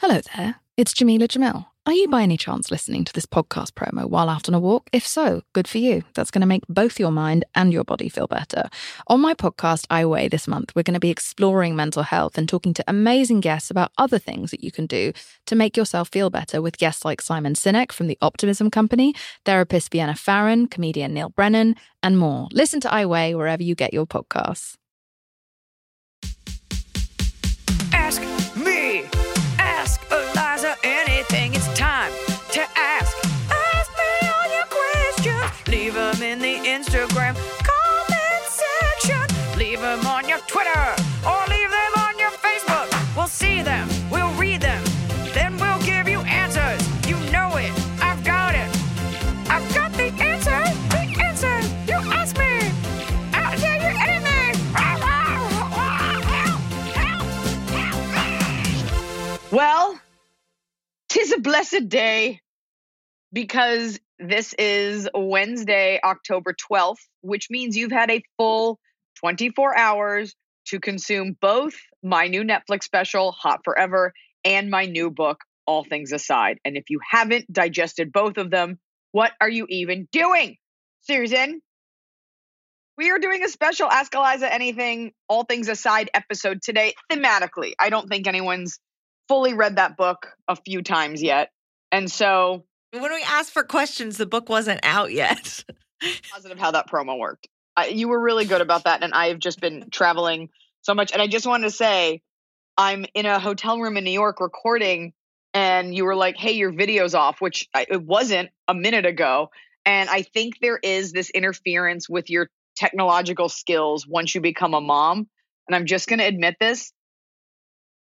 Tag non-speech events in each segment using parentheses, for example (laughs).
Hello there, it's Jameela Jamil. Are you by any chance listening to this podcast promo while out on a walk? If so, good for you. That's going to make both your mind and your body feel better. On my podcast, I Weigh, this month, we're going to be exploring mental health and talking to amazing guests about other things that you can do to make yourself feel better with guests like Simon Sinek from the Optimism Company, therapist Vienna Pharaon, comedian Neal Brennan, and more. Listen to I Weigh wherever you get your podcasts. Them, we'll read them, then we'll give you answers. You know it, I've got it. I've got the answer, the answer. You ask me, I'll tell you anything. Well, tis a blessed day because this is Wednesday, October 12th, which means you've had a full 24 hours to consume both my new Netflix special, Hot Forever, and my new book, All Things Aside. And if you haven't digested both of them, what are you even doing? Susan, we are doing a special Ask Eliza Anything, All Things Aside episode today, thematically. I don't think anyone's fully read that book a few times yet. And so, When we asked for questions, the book wasn't out yet. (laughs) positive how that promo worked. I, you were really good about that. And I've just been traveling so much. And I just wanted to say, I'm in a hotel room in New York recording, and you were like, hey, your video's off, which I, it wasn't a minute ago. And I think there is this interference with your technological skills once you become a mom. And I'm just going to admit this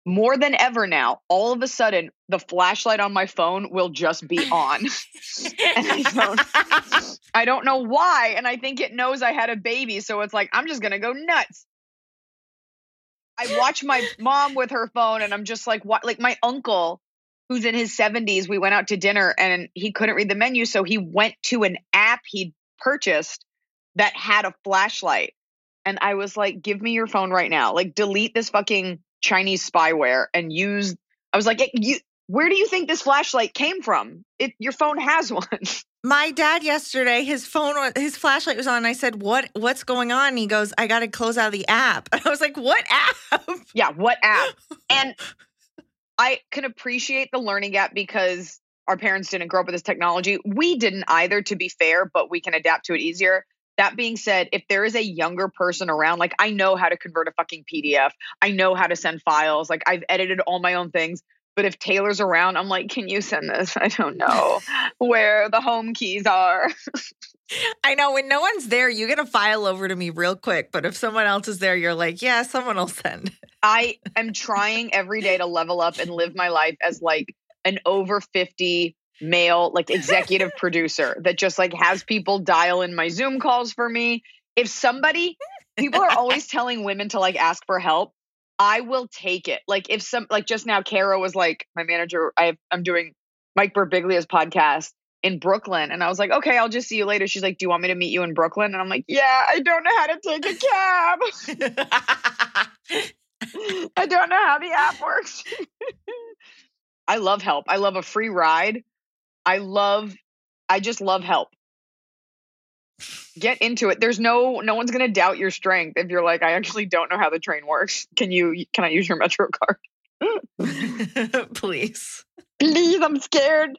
more than ever now, all of a sudden, the flashlight on my phone will just be on. (laughs) I don't, know why. And I think it knows I had a baby. So it's like, I'm just going to go nuts. I watch my mom with her phone and I'm just like, what? Like my uncle, who's in his 70s, we went out to dinner and he couldn't read the menu. So he went to an app he'd purchased that had a flashlight. And I was like, give me your phone right now. Like, delete this fucking Chinese spyware and use. I was like, "Eh, you, where do you think this flashlight came from? It, your phone has (laughs) one. My dad yesterday, his phone, his flashlight was on. And I said, "What? What's going on?" And he goes, "I got to close out of the app." (laughs) And I was like, "What app?" yeah, what app? (laughs) And I can appreciate the learning gap because our parents didn't grow up with this technology. We didn't either, to be fair, but we can adapt to it easier. That being said, if there is a younger person around, like I know how to convert a fucking PDF, I know how to send files, like I've edited all my own things. But if Taylor's around, I'm like, can you send this? (laughs) I don't know (laughs) where the home keys are. I know when no one's there, you get a file over to me real quick. But if someone else is there, you're like, "Yeah, someone will send." I am trying every day to level up and live my life as like an over 50 male, like executive (laughs) producer that just like has people dial in my Zoom calls for me. If somebody, people are always (laughs) telling women to like ask for help. I will take it. Like if some, like just now, Kara was like, my manager, I have, I'm doing Mike Birbiglia's podcast in Brooklyn. And I was like, okay, I'll just see you later. She's like, do you want me to meet you in Brooklyn? And I'm like, yeah, I don't know how to take a cab. I don't know how the app works. I love help. I love a free ride. I love I just love help. Get into it. There's no no one's going to doubt your strength if you're like I actually don't know how the train works. Can you can I use your metro card? Mm. (laughs) Please. Please, I'm scared.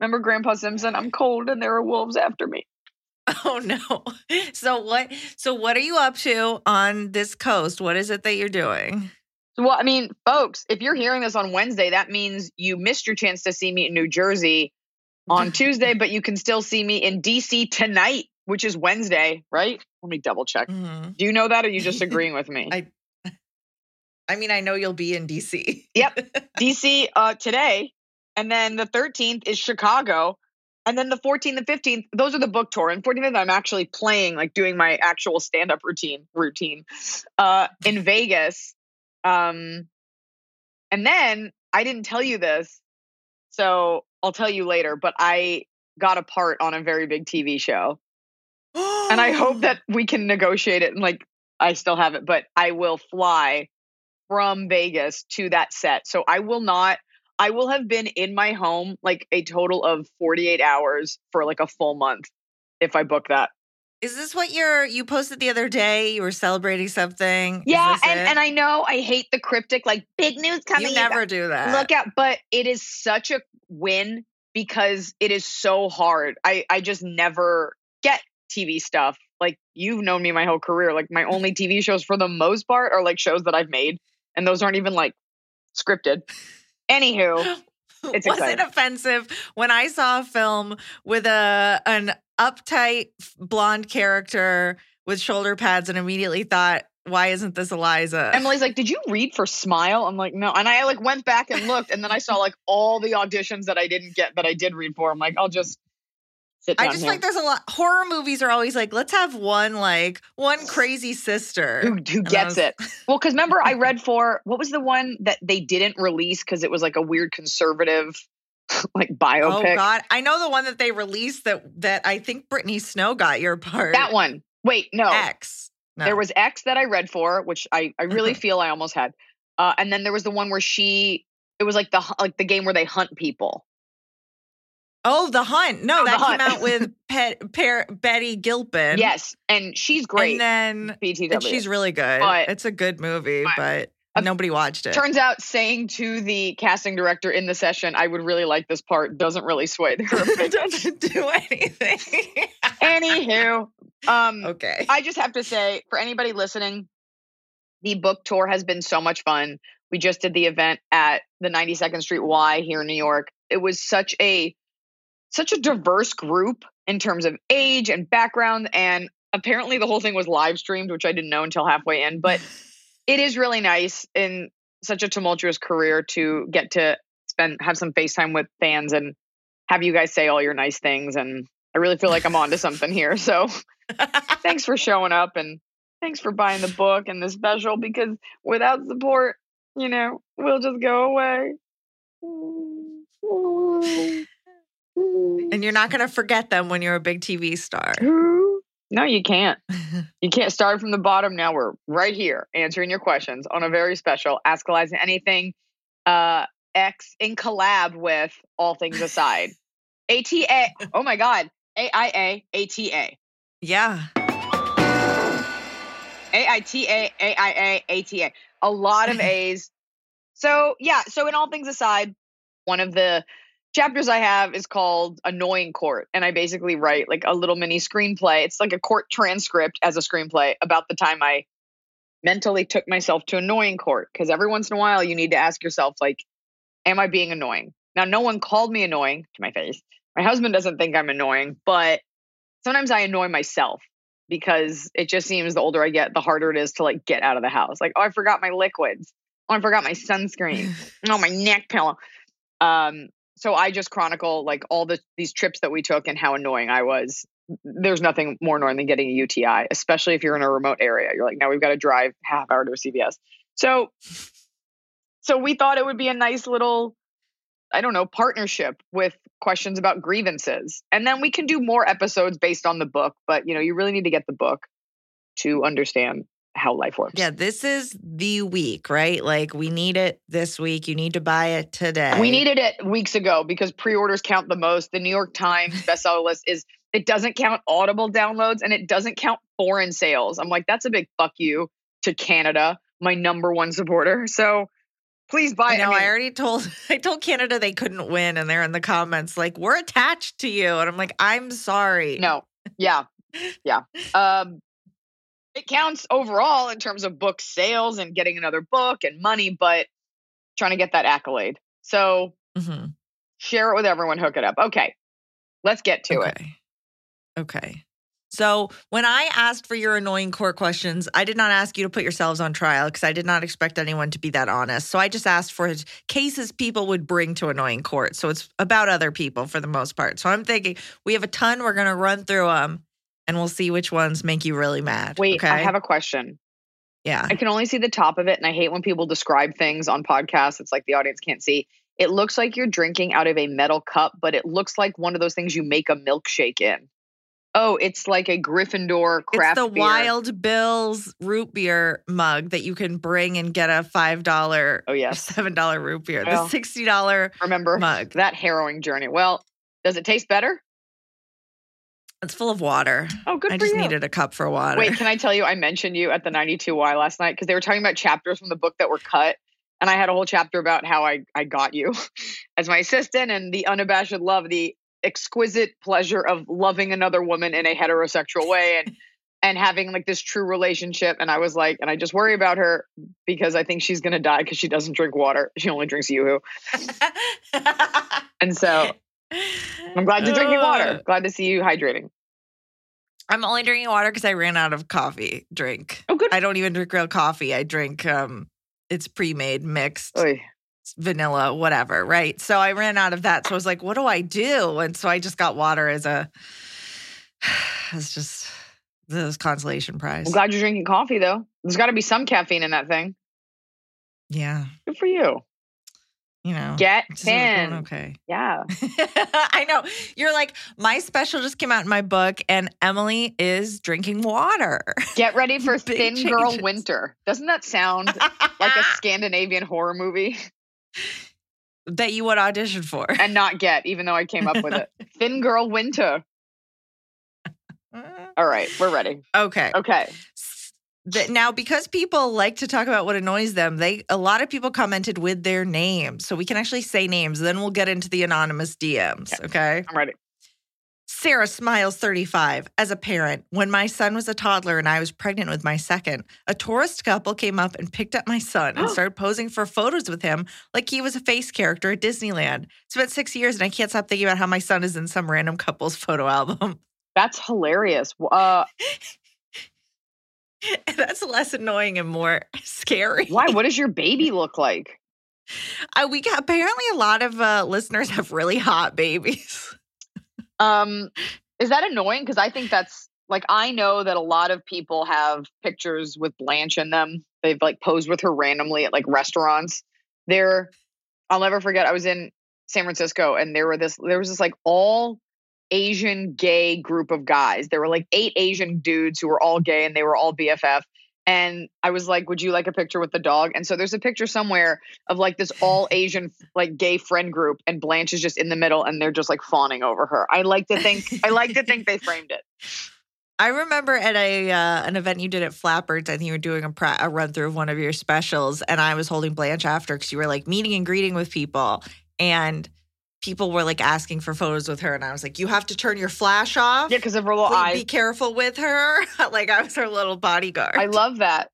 Remember Grandpa Simpson? I'm cold and there are wolves after me. Oh no. (laughs) So what? So what are you up to on this coast? What is it that you're doing? Well, I mean, folks, if you're hearing this on Wednesday, that means you missed your chance to see me in New Jersey on Tuesday, but you can still see me in DC tonight, which is Wednesday, right? Let me double check. Mhm. Do you know that or are you just (laughs) agreeing with me? I I mean, I know you'll be in DC. Yep. (laughs) DC uh, today. And then the 13th is Chicago. And then the 14th and 15th, those are the book tour. And 14th, I'm actually playing, like doing my actual stand up routine routine uh, in Vegas. Um, and then I didn't tell you this. So I'll tell you later, but I got a part on a very big TV show. And I hope that (gasps) we can negotiate it and like I still have it, but I will fly from Vegas to that set. So I will not I will have been in my home like a total of 48 hours for like a full month if I book that. Is this what you're you posted the other day? You were celebrating something. Yeah, and, it? and I know I hate the cryptic like big news coming. you never do that. look out, but it is such a win because it is so hard. I I just never get TV stuff. Like you've known me my whole career. Like my only TV shows for the most part are like shows that I've made, and those aren't even like scripted. Anywho, (gasps) it's was exciting. it offensive when I saw a film with a an uptight blonde character with shoulder pads and immediately thought, why isn't this Eliza? Emily's like, "Did you read for Smile?" I'm like, "No," and I like went back and looked, and then I saw like all the auditions that I didn't get that I did read for. I'm like, I'll just sit down I just here. like there's a lot horror movies are always like, let's have one like one crazy sister. who, who gets was- it. (laughs) Well, because remember, I read for what was the one that they didn't release because it was like a weird conservative, (laughs) like biopic. Oh. God. I know the one that they released that that I think Brittany Snow got your part. That one. Wait, no, X. No. there was X that I read for, which I I really (laughs) feel I almost had, uh, and then there was the one where she. It was like the like the game where they hunt people. Oh, The Hunt. No, Oh, that Hunt. came out with (laughs) Pet, per, Betty Gilpin. yes, and she's great. And then BTW. and she's really good. But- it's a good movie, but- but nobody watched it. Turns out, saying to the casting director in the session, "I would really like this part," doesn't really sway their (laughs) it doesn't do anything. Anywho, um, okay. I just have to say, for anybody listening, the book tour has been so much fun. We just did the event at the 92nd Street Y here in New York. It was such a such a diverse group in terms of age and background and apparently the whole thing was live streamed, which I didn't know until halfway in, but (laughs) it is really nice in such a tumultuous career to get to spend have some face time with fans and have you guys say all your nice things and I really feel like I'm onto (laughs) something here. So thanks for showing up and thanks for buying the book and the special because without support, you know, we'll just go away. (laughs) and you're not going to forget them when you're a big TV star. (laughs) No, you can't. (laughs) You can't start from the bottom. Now we're right here answering your questions on a very special Ask Eliza Anything uh, X in collab with All Things Aside. (laughs) ATA. Oh my God. AIA, ATA. yeah. AITA, AIA, ATA. A lot of (laughs) A's. So, yeah. So, in all things aside, one of the chapters I have is called Annoying Court. And I basically write like a little mini screenplay. It's like a court transcript as a screenplay about the time I mentally took myself to annoying court. Because every once in a while, you need to ask yourself, like, am I being annoying? Now, no one called me annoying to my face. My husband doesn't think I'm annoying, but sometimes I annoy myself because it just seems the older I get, the harder it is to like get out of the house. Like, oh, I forgot my liquids. Oh, I forgot my sunscreen. (laughs) oh, my neck pillow. Um, so I just chronicle like all the these trips that we took and how annoying I was. There's nothing more annoying than getting a UTI, especially if you're in a remote area. You're like, now we've got to drive half hour to a CVS. So, so we thought it would be a nice little, I don't know, partnership with questions about grievances, and then we can do more episodes based on the book. But you know, you really need to get the book to understand how life works. Yeah, this is the week, right? Like we need it this week. You need to buy it today. We needed it weeks ago because pre-orders count the most. The New York Times (laughs) bestseller list is it doesn't count audible downloads and it doesn't count foreign sales. I'm like, that's a big fuck you to Canada, my number one supporter. So please buy I it. know. I, mean, already told (laughs) I told Canada they couldn't win, and they're in the comments like, "We're attached to you," and I'm like, "I'm sorry." no, yeah, yeah. Um, it counts overall in terms of book sales and getting another book and money, but trying to get that accolade. So Mhm. share it with everyone, hook it up. Okay, let's get to it. okay. Okay. So when I asked for your annoying court questions, I did not ask you to put yourselves on trial because I did not expect anyone to be that honest. So I just asked for cases people would bring to annoying court. So it's about other people for the most part. So I'm thinking we have a ton. We're going to run through them and we'll see which ones make you really mad. Wait, okay? I have a question. yeah. I can only see the top of it, and I hate when people describe things on podcasts. It's like the audience can't see. It looks like you're drinking out of a metal cup, but it looks like one of those things you make a milkshake in. Oh, it's like a Gryffindor craft it's the beer. Wild Bill's root beer mug that you can bring and get a five dollar Oh yes, seven dollar root beer. Well. the sixty dollar remember mug. that harrowing journey. Well, does it taste better? It's full of water. Oh, good I just you. needed a cup for water. Wait, can I tell you? I mentioned you at the 92Y last night because they were talking about chapters from the book that were cut. And I had a whole chapter about how I, I got you (laughs) as my assistant and the unabashed love, the exquisite pleasure of loving another woman in a heterosexual way and and having like this true relationship. And I was like, and I just worry about her because I think she's gonna die because she doesn't drink water. She only drinks yoo-hoo. (laughs) And so I'm glad you're drinking water. Glad to see you hydrating. I'm only drinking water because I ran out of coffee drink. Oh, good. I don't even drink real coffee. I drink um it's pre-made, mixed, Oy. vanilla, whatever, right? So I ran out of that. So I was like, what do I do? And so I just got water as a (sighs) it's just this consolation prize. I'm glad you're drinking coffee though. There's got to be some caffeine in that thing. yeah. Good for you. You know. Get just okay. Yeah. (laughs) I know. You're like, my special just came out in my book, and Emily is drinking water. Get ready (laughs) for Thin Girl. Winter. Doesn't that sound like a (laughs) Scandinavian horror movie? that you would audition for. And not get, even though I came up with it. Thin Girl Winter. All right, we're ready. okay. Okay. That- now, because people like to talk about what annoys them, they a lot of people commented with their names, so we can actually say names. Then we'll get into the anonymous DMs. Okay. I'm ready. Sarah Smiles, 35. As a parent, when my son was a toddler and I was pregnant with my second, a tourist couple came up and picked up my son and (gasps) started posing for photos with him like he was a face character at Disneyland. It's been six years and I can't stop thinking about how my son is in some random couple's photo album. That's hilarious. Uh, (laughs) (laughs) That's less annoying and more (laughs) scary. why? What does your baby look like? Uh, we got apparently a lot of uh, listeners have really hot babies. (laughs) Um, is that annoying? Because I think that's like I know that a lot of people have pictures with Blanche in them. They've like posed with her randomly at like restaurants. There, I'll never forget. I was in San Francisco and there were this there was this like all Asian gay group of guys. There were like eight Asian dudes who were all gay and they were all BFF. And I was like, "Would you like a picture with the dog?" And so there's a picture somewhere of like this all (laughs) Asian like gay friend group, and Blanche is just in the middle, and they're just like fawning over her. I like to think I like to think they framed it. I remember at a uh, an event you did at Flappers, I think you were doing a, a run through of one of your specials, and I was holding Blanche after because you were like meeting and greeting with people, and people were like asking for photos with her, and I was like, you have to turn your flash off. Yeah, because of her little Please eyes. Be careful with her. (laughs) like I was her little bodyguard. I love that.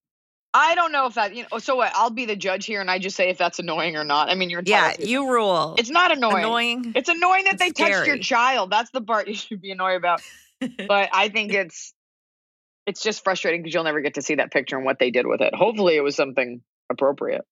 I don't know if that you know. So what? I'll be the judge here, and I just say if that's annoying or not. I mean, you're yeah, you rule. It's not annoying. annoying. It's annoying that It's they touched your child. That's the part (laughs) you should be annoyed about. (laughs) but I think it's it's just frustrating because you'll never get to see that picture and what they did with it. Hopefully, it was something appropriate.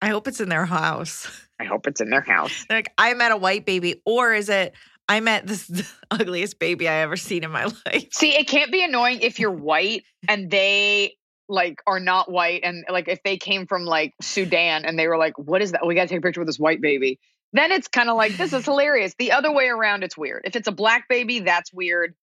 I hope it's in their house. I hope it's in their house. like I met a white baby, or is it I met this (laughs) the ugliest baby I ever seen in my life? See, it can't be annoying if you're white and they like are not white and like if they came from like Sudan and they were like, "What is that? We got to take a picture with this white baby." Then it's kind of like this is (laughs) hilarious. The other way around, it's weird. If it's a black baby, that's weird.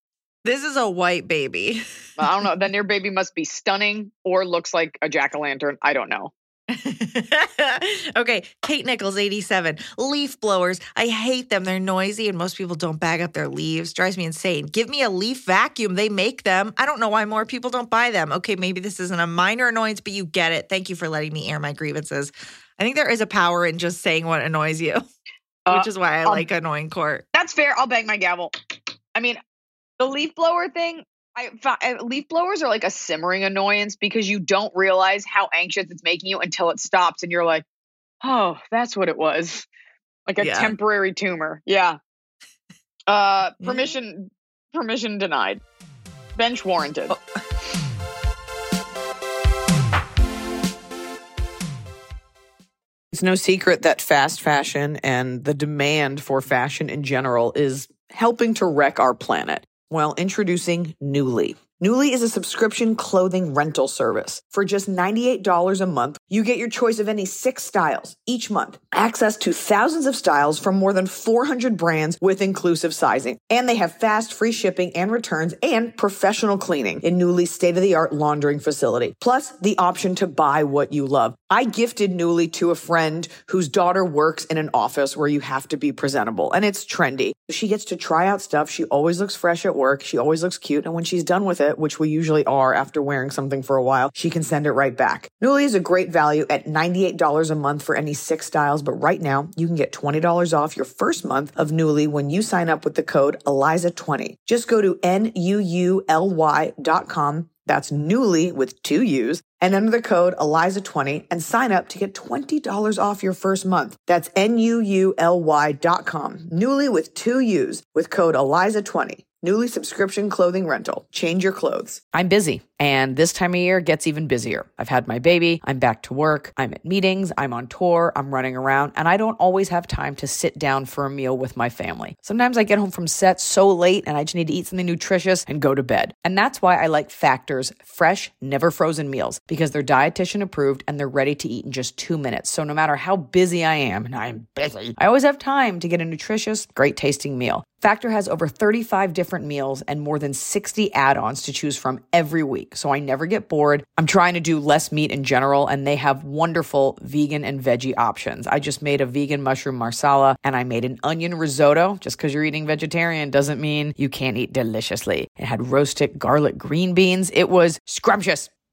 This is a white baby. I don't know. (laughs) Then their baby must be stunning or looks like a jack o' lantern. I don't know. (laughs) okay, Kate Nichols, 87. Leaf blowers. I hate them. They're noisy and most people don't bag up their leaves. Drives me insane. Give me a leaf vacuum. They make them. I don't know why more people don't buy them. Okay, maybe this isn't a minor annoyance, but you get it. Thank you for letting me air my grievances. I think there is a power in just saying what annoys you, (laughs) Uh, which is why I um, like annoying court. That's fair. I'll bang my gavel. I mean, the leaf blower thing. I fi- uh, leaf blowers are like a simmering annoyance because you don't realize how anxious it's making you until it stops, and you're like, "Oh, that's what it was." Like a Yeah. temporary tumor. Yeah. Uh, (laughs) permission. Permission denied. Bench warranted. Oh. It's no secret that fast fashion and the demand for fashion in general is helping to wreck our planet. Well, introducing Nuuly. Nuuly is a subscription clothing rental service. For just $98 a month, you get your choice of any six styles each month, access to thousands of styles from more than 400 brands with inclusive sizing. And they have fast, free shipping and returns and professional cleaning in Nuuly's state of the art laundering facility. Plus, the option to buy what you love. I gifted Nuuly to a friend whose daughter works in an office where you have to be presentable and it's trendy. She gets to try out stuff. She always looks fresh at work. She always looks cute. And when she's done with it, which we usually are after wearing something for a while, she can send it right back. Nuuly is a great value at $98 a month for any six styles, but right now you can get $20 off your first month of Nuuly when you sign up with the code ELIZA20. Just go to N-U-U-L-Y dot com. That's Nuuly with two U's and enter the code ELIZA20 and sign up to get $20 off your first month. That's N-U-U-L-Y dot com. Nuuly with two U's with code ELIZA20. Nuuly subscription clothing rental. Change your clothes. I'm busy, and this time of year gets even busier. I've had my baby, I'm back to work, I'm at meetings, I'm on tour, I'm running around, and I don't always have time to sit down for a meal with my family. Sometimes I get home from set so late and I just need to eat something nutritious and go to bed. And that's why I like Factor's fresh, never frozen meals because they're dietitian approved and they're ready to eat in just two minutes. So no matter how busy I am, and I'm busy, I always have time to get a nutritious, great tasting meal. Factor has over 35 different meals and more than 60 add ons to choose from every week. So I never get bored. I'm trying to do less meat in general, and they have wonderful vegan and veggie options. I just made a vegan mushroom marsala and I made an onion risotto. Just because you're eating vegetarian doesn't mean you can't eat deliciously. It had roasted garlic green beans. It was scrumptious.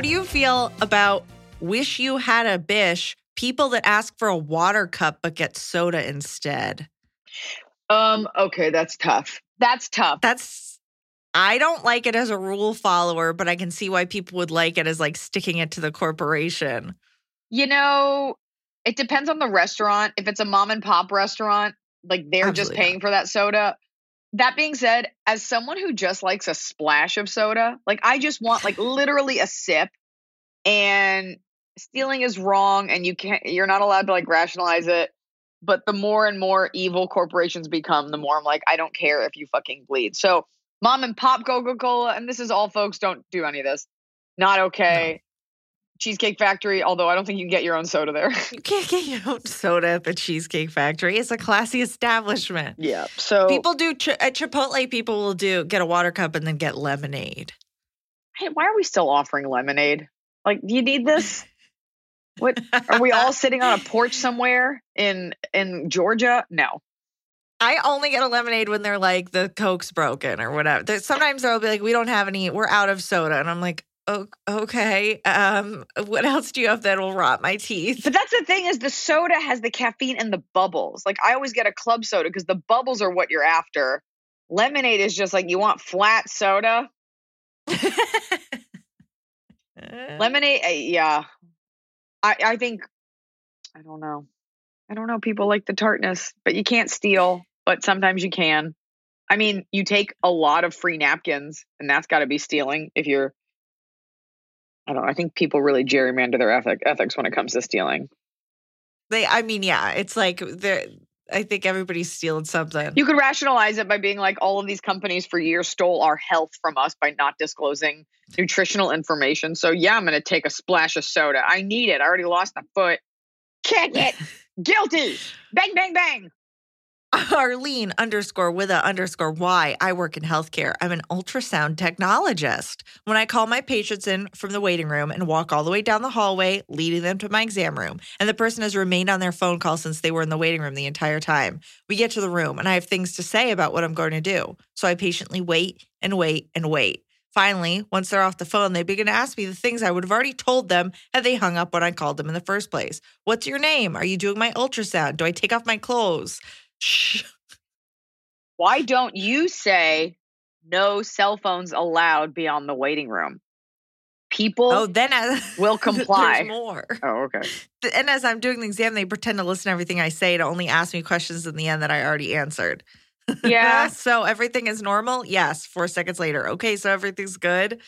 How do you feel about wish you had a bish? People that ask for a water cup but get soda instead. Um, okay, that's tough. That's tough. That's I don't like it as a rule follower, but I can see why people would like it as like sticking it to the corporation. You know, it depends on the restaurant. If it's a mom and pop restaurant, like they're just Absolutely paying for that soda. That being said, as someone who just likes a splash of soda, like I just want like literally a sip and stealing is wrong and you can't you're not allowed to like rationalize it. But the more and more evil corporations become, the more I'm like, I don't care if you fucking bleed. So mom and pop Coca-Cola, and this is all folks, don't do any of this. Not okay. Cheesecake Factory, although I don't think you can get your own soda there. You can't get your own soda at the Cheesecake Factory. It's a classy establishment. yeah. So People do at Chipotle. People will do get a water cup and then get lemonade. hey, why are we still offering lemonade? Like, do you need this? (laughs) What are we all sitting on a porch somewhere in in Georgia? No. I only get a lemonade when they're like the Coke's broken or whatever. Sometimes they'll be like, "We don't have any. We're out of soda," and I'm like, "Oh, okay. Um, what else do you have that'll rot my teeth?" But that's the thing is the soda has the caffeine and the bubbles. Like I always get a club soda because the bubbles are what you're after. Lemonade is just like you want flat soda. (laughs) Lemonade, uh, yeah. I I think I don't know. I don't know. People like the tartness, but you can't steal. But sometimes you can. I mean, you take a lot of free napkins, and that's got to be stealing. If you're, I don't know. I think people really gerrymander their ethic, ethics when it comes to stealing. They, I mean, yeah, it's like they're. I think everybody's stealing something. You could rationalize it by being like, all of these companies for years stole our health from us by not disclosing nutritional information. So yeah, I'm going to take a splash of soda. I need it. I already lost a foot. Kick it. (laughs) Guilty. Bang, bang, bang. (laughs) Arlene underscore with a underscore Y. I work in healthcare. I'm an ultrasound technologist. When I call my patients in from the waiting room and walk all the way down the hallway, leading them to my exam room, and the person has remained on their phone call since they were in the waiting room the entire time, we get to the room and I have things to say about what I'm going to do. So I patiently wait and wait and wait. Finally, once they're off the phone, they begin to ask me the things I would have already told them had they hung up when I called them in the first place. What's your name? Are you doing my ultrasound? Do I take off my clothes? (laughs) Why don't you say no cell phones allowed beyond the waiting room? People Oh, then I, will (laughs) comply. More. Oh, okay. And as I'm doing the exam, they pretend to listen to everything I say to only ask me questions in the end that I already answered. (laughs) Yeah. so everything is normal? Yes. Four seconds later. Okay, so everything's good.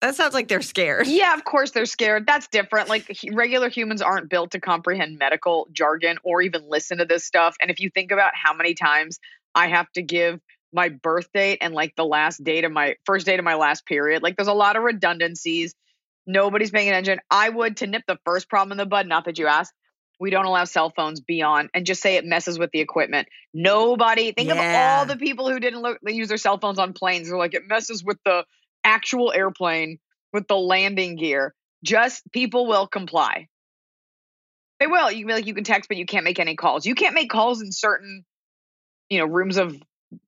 That sounds like they're scared. (laughs) Yeah, of course they're scared. That's different. Like regular humans aren't built to comprehend medical jargon or even listen to this stuff. And if you think about how many times I have to give my birth date and like the last date of my first date of my last period, like there's a lot of redundancies. Nobody's paying attention. I would to nip the first problem in the bud, not that you asked. We don't allow cell phones beyond and just say it messes with the equipment. Nobody think of all the people who didn't look they use their cell phones on planes. They're like, it messes with the actual airplane with the landing gear. Just people will comply. They will. You can be like, you can text, but you can't make any calls. You can't make calls in certain, you know, rooms of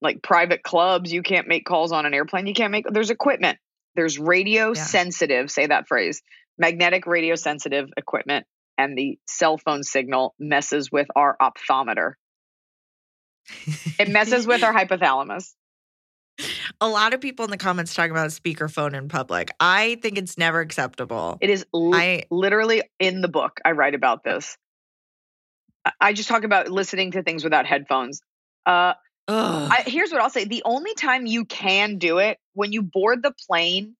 like private clubs. You can't make calls on an airplane. You can't make. There's equipment. There's radio Yeah. sensitive. Say that phrase. Magnetic radio sensitive equipment, and the cell phone signal messes with our ophthometer. It messes with our (laughs) hypothalamus. (laughs) a lot of people in the comments talking about speakerphone in public. I think it's never acceptable. It is li- I- literally in the book. I write about this. I- I just talk about listening to things without headphones. Uh, I, here's what I'll say: the only time you can do it when you board the plane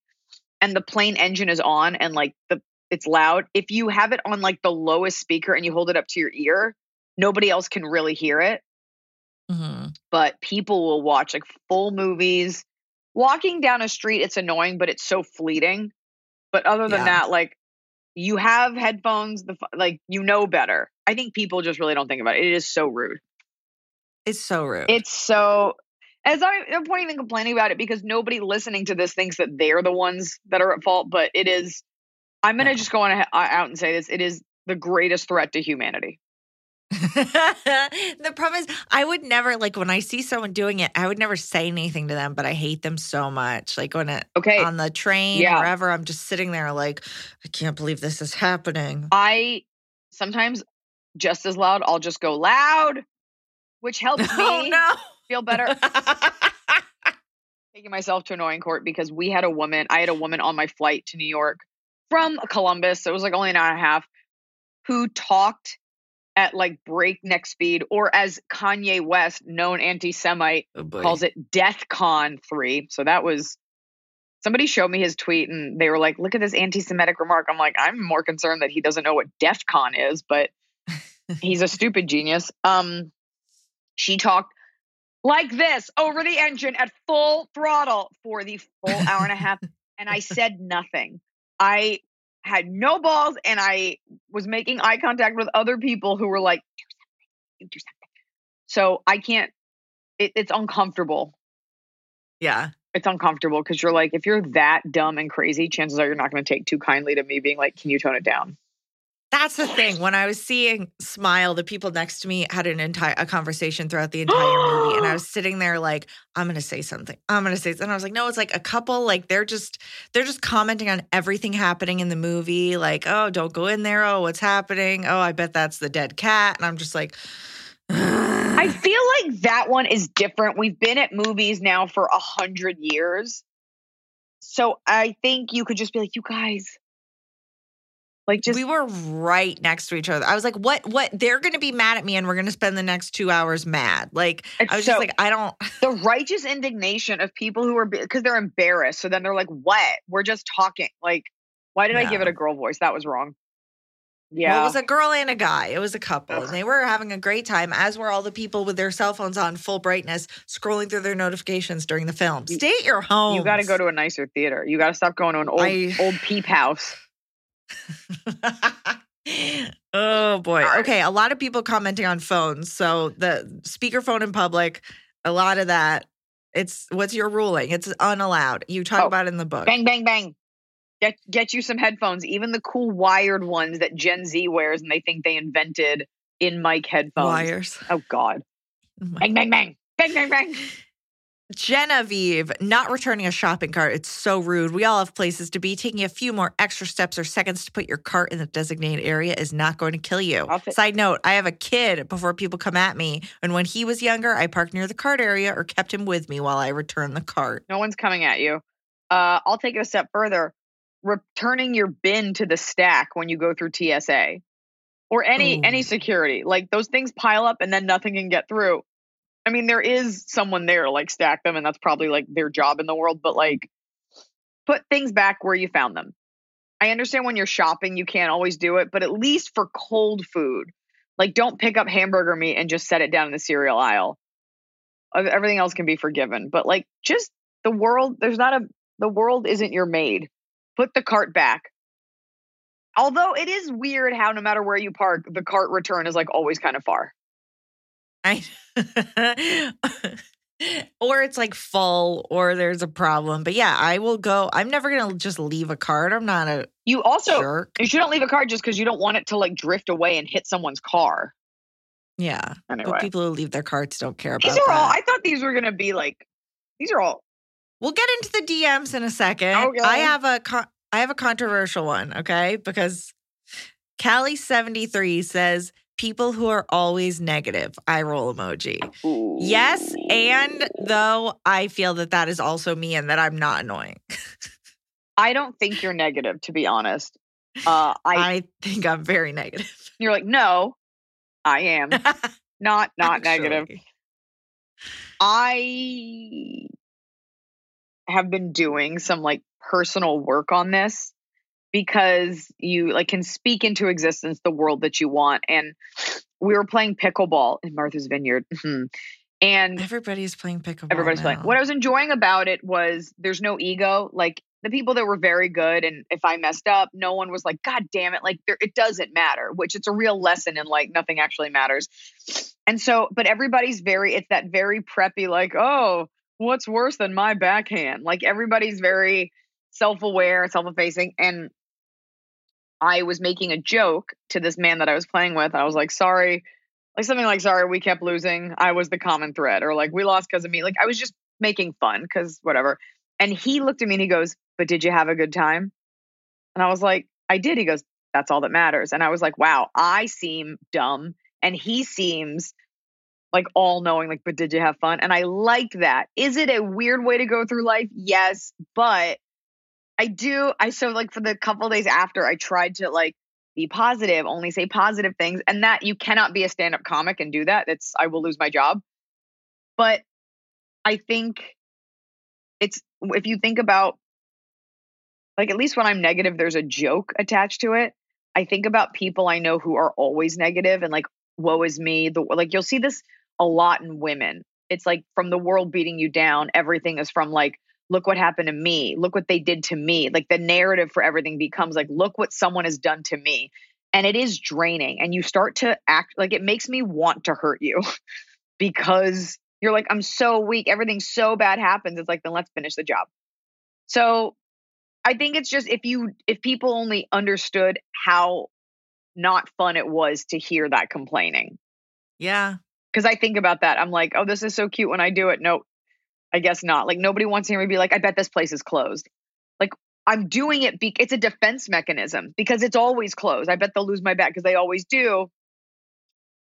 and the plane engine is on and like the it's loud. If you have it on like the lowest speaker and you hold it up to your ear, nobody else can really hear it. Mhm. But people will watch like full movies. Walking down a street, it's annoying, but it's so fleeting. But other than Yeah. that, like you have headphones, the like you know better. I think people just really don't think about it. It is so rude. It's so rude. It's so as I, I'm pointing and complaining about it because nobody listening to this thinks that they're the ones that are at fault, but it is. I'm gonna No. just go on out and say this: it is the greatest threat to humanity. (laughs) the problem is, I would never like when I see someone doing it. I would never say anything to them, but I hate them so much. Like when it Okay, on the train, Yeah. wherever, I'm just sitting there like, I can't believe this is happening. I sometimes just as loud. I'll just go loud, which (laughs) helps oh, me Oh no! feel better. (laughs) taking myself to annoying court because we had a woman. I had a woman on my flight to New York from Columbus. So it was like only an hour and a half. Who talked at like breakneck speed, or as Kanye West, known anti-Semite, Oh, calls it Death Con three. So that was somebody showed me his tweet and they were like, "Look at this anti-Semitic remark." I'm like, I'm more concerned that he doesn't know what DEF CON is, but (laughs) he's a stupid genius. Um, she talked like this over the engine at full throttle for the full hour and a half, and I said nothing. I had no balls, and I was making eye contact with other people who were like, "Do something, you do something." So I can't. It, it's uncomfortable yeah. it's uncomfortable because you're like, if you're that dumb and crazy, chances are you're not going to take too kindly to me being like, can you tone it down? That's the thing. When I was seeing Smile, the people next to me had an entire a conversation throughout the entire movie, and I was (gasps) sitting there like, "I'm going to say something. I'm going to say." Something. And I was like, "No, it's like a couple. Like they're just they're just commenting on everything happening in the movie. Like, oh, don't go in there. Oh, what's happening? Oh, I bet that's the dead cat." And I'm just like, I feel like that one is different. We've been at movies now for a hundred years. So I think you could just be like, you guys, Like just we were right next to each other. I was like, what? What? They're going to be mad at me and we're going to spend the next two hours mad. Like, I was so- just like, I don't. (laughs) the righteous indignation of people who are because they're embarrassed. So then they're like, "What? We're just talking." Like, why did I give it a girl voice? That was wrong. Well, Yeah. it was a girl and a guy. It was a couple. Ugh. And they were having a great time, as were all the people with their cell phones on full brightness, scrolling through their notifications during the film. You- Stay at your home. you got to go to a nicer theater. You got to stop going to an old I- old peep house. (laughs) oh boy. Okay, a lot of people commenting on phones. So the speakerphone in public, a lot of that. It's what's your ruling? It's unallowed. You talk Oh, about it in the book. Bang bang bang. Get get you some headphones, even the cool wired ones that Gen Z wears and they think they invented in mic headphones. Wires. Oh god. Oh Bang bang bang. Bang bang bang. (laughs) Genevieve, not returning a shopping cart. It's so rude. We all have places to be. Taking a few more extra steps or seconds to put your cart in the designated area is not going to kill you. Side note, I have a kid before people come at me. And when he was younger, I parked near the cart area or kept him with me while I returned the cart. No one's coming at you. Uh, I'll take it a step further. Returning your bin to the stack when you go through TSA or any Ooh. any security, like those things pile up and then nothing can get through. I mean, there is someone there like stack them, and that's probably like their job in the world. But like, put things back where you found them. I understand when you're shopping, you can't always do it, but at least for cold food, like don't pick up hamburger meat and just set it down in the cereal aisle. Everything else can be forgiven, but like just the world, there's not a the world isn't your maid. Put the cart back. Although it is weird how no matter where you park, the cart return is like always kind of far. I (laughs) or it's like full or there's a problem. But yeah, I will go. I'm never going to just leave a card. I'm not a You also jerk. you shouldn't leave a card just because you don't want it to like drift away and hit someone's car. Yeah. Anyway, But people who leave their carts don't care about these are all. that. I thought these were gonna be like. These are all. We'll get into the DMs in a second. Okay. I have a con- I have a controversial one, okay? Because Callie73 says people who are always negative. I roll emoji. Yes, and though I feel that that is also me and that I'm not annoying. I don't think you're negative, to be honest. Uh, I, I think I'm very negative. (laughs) you're like no, I am not (laughs) not negative. I have been doing some like personal work on this because you like can speak into existence the world that you want. And we were playing pickleball in Martha's Vineyard. Mhm. And Everybody's playing pickleball. everybody's playing. What I was enjoying about it was there's no ego. Like the people that were very good, and if I messed up, no one was like, "God damn it!" Like there, it doesn't matter. Which it's a real lesson in like nothing actually matters. And so, but everybody's very. It's that very preppy, like, "Oh, what's worse than my backhand?" Like everybody's very self-aware, self-effacing, and I was making a joke to this man that I was playing with. I was like, "Sorry." like something like sorry we kept losing. I was the common thread or like we lost because of me. Like i was just making fun because whatever. And he looked at me and he goes but did you have a good time? And i was like i did. He goes that's all that matters. And i was like wow i seem dumb and he seems like all knowing like but did you have fun? And i like that. Is it a weird way to go through life? Yes but i do i so like for the couple days after i tried to like be positive, only say positive things, and that you cannot be a stand up comic and do that. It's, I will lose my job. But I think it's, if you think about, like, at least when I'm negative, there's a joke attached to it. I think about people I know who are always negative and like, woe is me. The, like, you'll see this a lot in women. It's like from the world beating you down, everything is from like, look what happened to me. Look what they did to me. Like the narrative for everything becomes like look what someone has done to me. And it is draining and you start to act like it makes me want to hurt you (laughs) because you're like i'm so weak. Everything so bad happens. It's like then let's finish the job. So i think it's just if you if people only understood how not fun it was to hear that complaining. Yeah. because i think about that. I'm like oh this is so cute when i do it. No I guess not. Like nobody wants to hear me be like, I bet this place is closed. Like I'm doing it. Be- it's a defense mechanism because it's always closed. I bet they'll lose my bet because they always do.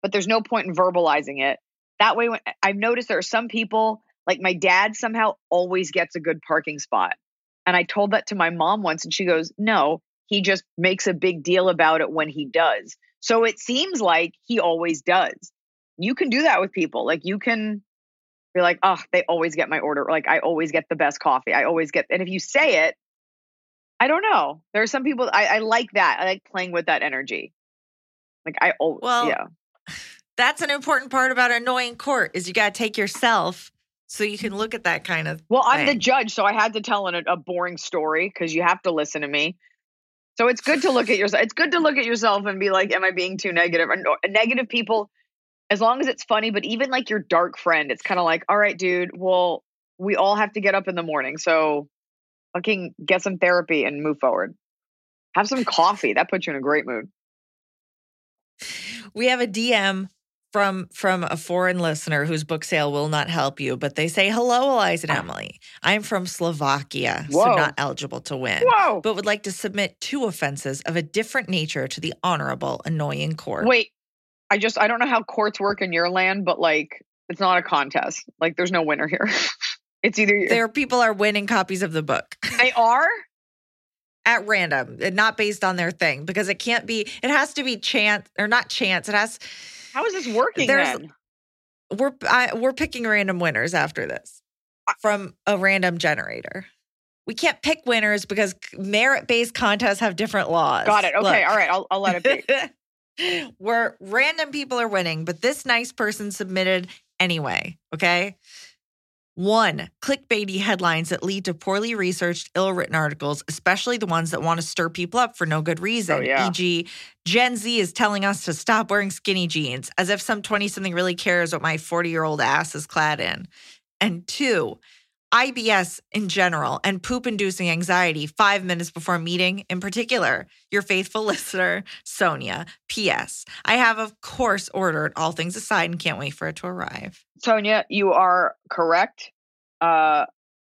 But there's no point in verbalizing it. That way, when I've noticed there are some people, like my dad, somehow always gets a good parking spot. And I told that to my mom once, and she goes, "No, he just makes a big deal about it when he does. So it seems like he always does. You can do that with people. Like you can be like, oh, they always get my order. Like I always get the best coffee. I always get, and if you say it, I don't know. There are some people I, I like that. I like playing with that energy. Like I, always, Well, yeah. That's an important part about annoying court is you got to take yourself so you can look at that kind of. Well, I'm the judge, so I had to tell an, a boring story because you have to listen to me. So it's good to look at yourself. It's good to look at yourself and be like, "Am I being too negative?" And negative people, as long as it's funny, but even like your dark friend, it's kind of like, "All right, dude. Well, we all have to get up in the morning, so fucking get some therapy and move forward. Have some coffee. That puts you in a great mood." We have a DM from from a foreign listener whose book sale will not help you, but they say, "Hello, Eliza and ah. Emily. I'm from Slovakia, so not eligible to win." Whoa! But would like to submit two offenses of a different nature to the honorable, annoying court. Wait, I just I don't know how courts work in your land, but like it's not a contest. Like there's no winner here. (laughs) it's either There people are winning copies of the book. (laughs) they are. at random and not based on their thing because it can't be it has to be chance or not chance it has How is this working then? we're I, we're picking random winners after this from a random generator we can't pick winners because merit-based contests have different laws Got it. Okay. Look. All right. I'll, I'll let it be. (laughs) (laughs) where random people are winning but this nice person submitted anyway okay one, clickbaity headlines that lead to poorly researched, ill written articles, especially the ones that want to stir people up for no good oh, reason. Oh, yeah. E.g., Gen Z is telling us to stop wearing skinny jeans, as if some 20 something really cares what my 40 year old ass is clad in. And two, IBS in general and poop inducing anxiety five minutes before meeting, in particular. Your faithful (laughs) listener, Sonia. P.S. I have, of course, ordered all things aside and can't wait for it to arrive. Sonia, you are correct. Uh,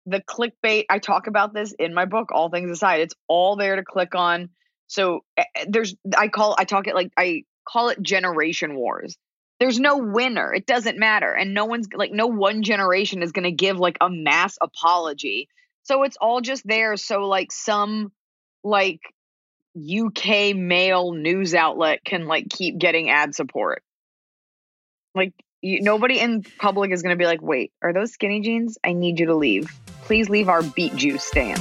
the clickbait, I talk about this in my book, All Things Aside. It's all there to click on. So eh, eh, there's, I call, I talk it like, I call it generation wars. There's no winner. It doesn't matter. And no one's like, no one generation is going to give like a mass apology. So it's all just there. So like some like UK Mail news outlet can like keep getting ad support. Like you, nobody in public is going to be like, "Wait, are those skinny jeans? I need you to leave. Please leave our beet juice stand."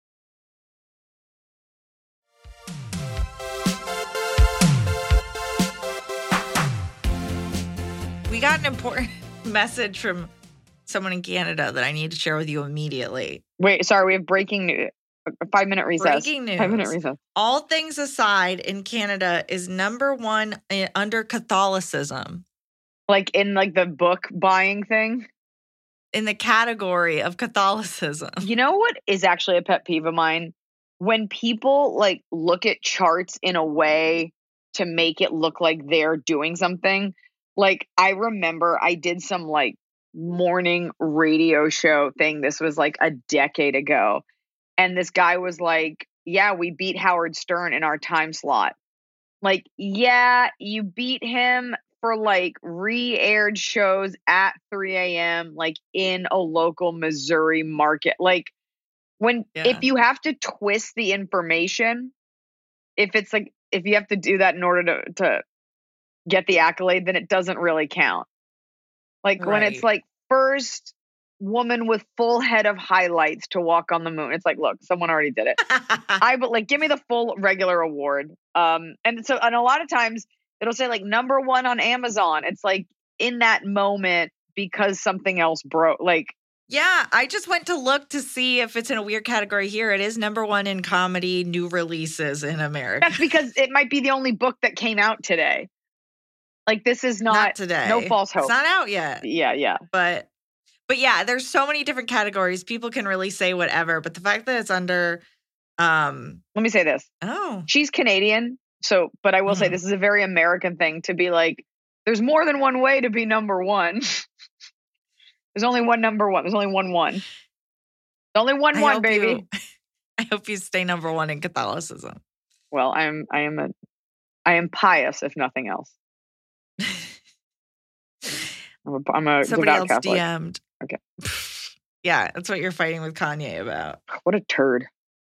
Got an important (laughs) message from someone in Canada that I need to share with you immediately. Wait, sorry, we have breaking news. Uh, five minute recess. Breaking news. Five minute recess. All things aside, in Canada is number one i- under Catholicism Like in like the book buying thing. in the category of Catholicism. You know what is actually a pet peeve of mine? When people like look at charts in a way to make it look like they're doing something. Like I remember I did some like morning radio show thing. This was like a decade ago. And this guy was like, Yeah, we beat Howard Stern in our time slot. Like, yeah, you beat him for like re aired shows at 3 a.m., like in a local Missouri market. Like, when Yeah. if you have to twist the information, if it's like, if you have to do that in order to, to get the accolade, then it doesn't really count. Like when it's like first woman with full head of highlights to walk on the moon. It's like, look, someone already did it. (laughs) I but like give me the full regular award. Um and so and a lot of times it'll say like number 1 on Amazon. It's like in that moment because something else broke like yeah, I just went to look to see if it's in a weird category here. It is number one in comedy new releases in America. that's because it might be the only book that came out today. Like this is not, Not today. no false hope. It's not out yet. yeah, yeah. but But yeah, there's so many different categories. People can really say whatever, but the fact that it's under um Let me say this. oh, She's Canadian, so but I will say Mhm. this is a very American thing to be like there's more than one way to be number 1. (laughs) there's only one number 1. There's only one one. There's only one I one, baby. you- (laughs) I hope you stay number one in Catholicism. Well, I am I am a I am pious if nothing else. I'm a, I'm a Somebody else Catholic. DM'd. Okay. (laughs) Yeah, that's what you're fighting with Kanye about. What a turd.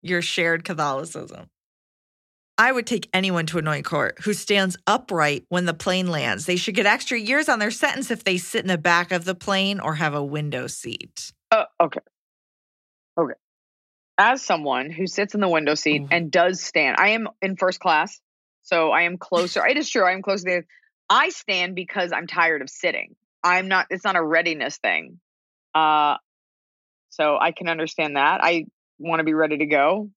Your shared Catholicism. I would take anyone to annoying court who stands upright when the plane lands. They should get extra years on their sentence if they sit in the back of the plane or have a window seat. Uh, okay. Okay. As someone who sits in the window seat Mhm. and does stand, I am in first class, so I am (laughs) closer. it is true, I am closer. To, I stand because I'm tired of sitting. I'm not. It's not a readiness thing. Uh, so I can understand that. I want to be ready to go.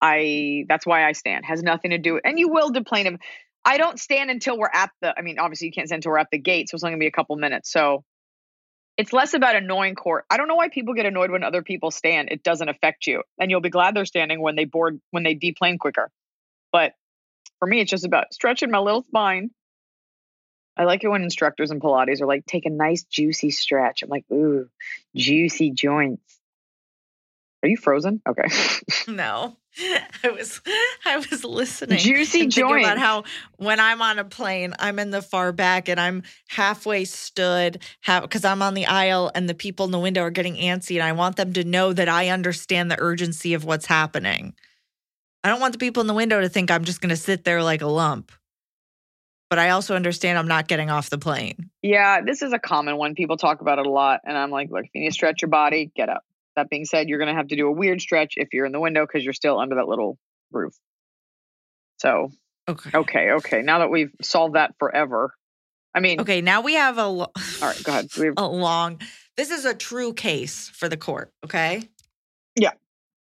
I. That's why I stand. Has nothing to do. And you will deplane him. I don't stand until we're at the. I mean, obviously you can't stand until we're at the gate, so it's only gonna be a couple minutes. So it's less about annoying court. I don't know why people get annoyed when other people stand. It doesn't affect you. And you'll be glad they're standing when they board when they deplane quicker. But for me, it's just about stretching my little spine. I like it when instructors in Pilates are like, take a nice juicy stretch. I'm like, ooh, juicy joints. Are you frozen? Okay. (laughs) No, (laughs) I was I was listening. Juicy thinking about how when I'm on a plane, I'm in the far back and I'm halfway stood because I'm on the aisle and the people in the window are getting antsy, and I want them to know that I understand the urgency of what's happening. I don't want the people in the window to think I'm just going to sit there like a lump. But I also understand I'm not getting off the plane. Yeah, this is a common one. People talk about it a lot. And I'm like, look, if you need to stretch your body, get up. That being said, you're going to have to do a weird stretch if you're in the window because you're still under that little roof. So, Okay. okay, okay. Now that we've solved that forever, I mean, Okay. Now we have a. Lo- all right, go ahead. (laughs) We have, a long this is a true case for the court okay Yeah.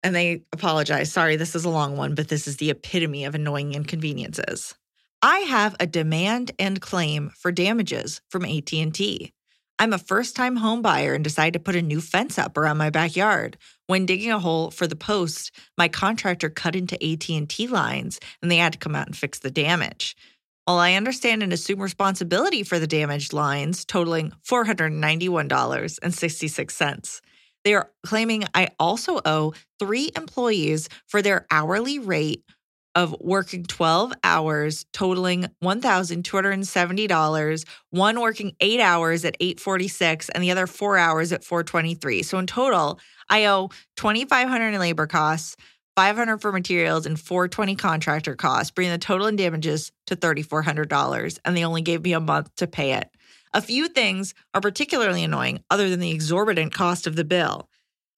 and they apologize sorry this is a long one but this is the epitome of annoying inconveniences i have a demand and claim for damages from at&t i'm a first-time home buyer and decided to put a new fence up around my backyard. When digging a hole for the post my contractor cut into at&t lines and they had to come out and fix the damage. While I understand and assume responsibility for the damaged lines, totaling $491.66, they are claiming I also owe three employees for their hourly rate of working 12 hours, totaling $1,270, one working eight hours at 846 and the other four hours at 423. So in total, I owe 2500 in labor costs, 500 for materials and 420 contractor costs, bringing the total in damages to $3,400. And they only gave me a month to pay it. A few things are particularly annoying other than the exorbitant cost of the bill.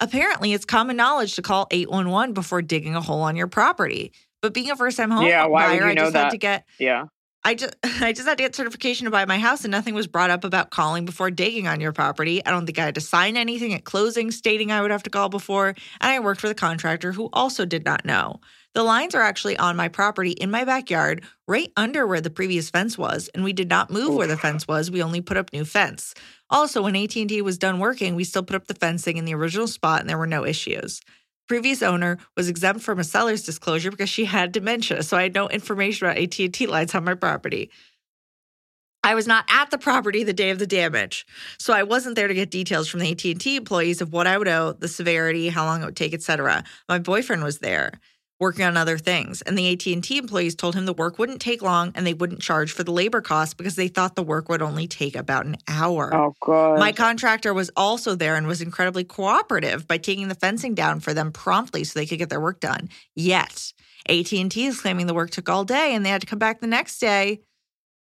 Apparently, it's common knowledge to call 811 before digging a hole on your property. But being a first time home Yeah, why would buyer, you I know just had to get yeah. I just (laughs) I just had to get certification to buy my house and nothing was brought up about calling before digging on your property. I don't think I had to sign anything at closing stating I would have to call before, and I worked with a contractor who also did not know. The lines are actually on my property in my backyard, right under where the previous fence was, and we did not move where the fence was. We only put up new fence. Also, when AT&T was done working, we still put up the fencing in the original spot and there were no issues. Previous owner was exempt from a seller's disclosure because she had dementia, so I had no information about AT&T lines on my property. I was not at the property the day of the damage, so I wasn't there to get details from the AT&T employees of what I would owe, the severity, how long it would take, etc. My boyfriend was there working on other things, and the AT&T employees told him the work wouldn't take long and they wouldn't charge for the labor costs because they thought the work would only take about an hour. Oh, God. My contractor was also there and was incredibly cooperative by taking the fencing down for them promptly so they could get their work done. Yet, AT&T is claiming the work took all day and they had to come back the next day.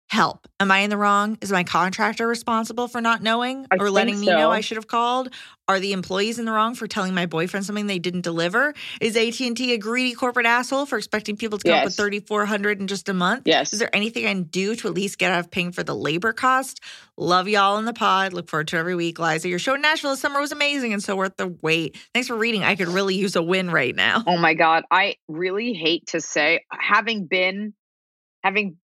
Help. Am I in the wrong? Is my contractor responsible for not knowing I or letting me know. I should have called? Are the employees in the wrong for telling my boyfriend something they didn't deliver? Is AT&T a greedy corporate asshole for expecting people to come up with Yes. 3400 in just a month? yes. Is there anything I can do to at least get out of paying for the labor cost? Love y'all in the pod. Look forward to every week. Liza, your show in Nashville this summer was amazing and so worth the wait. Thanks for reading. I could really use a win right now. Oh my God. I really hate to say, having been, having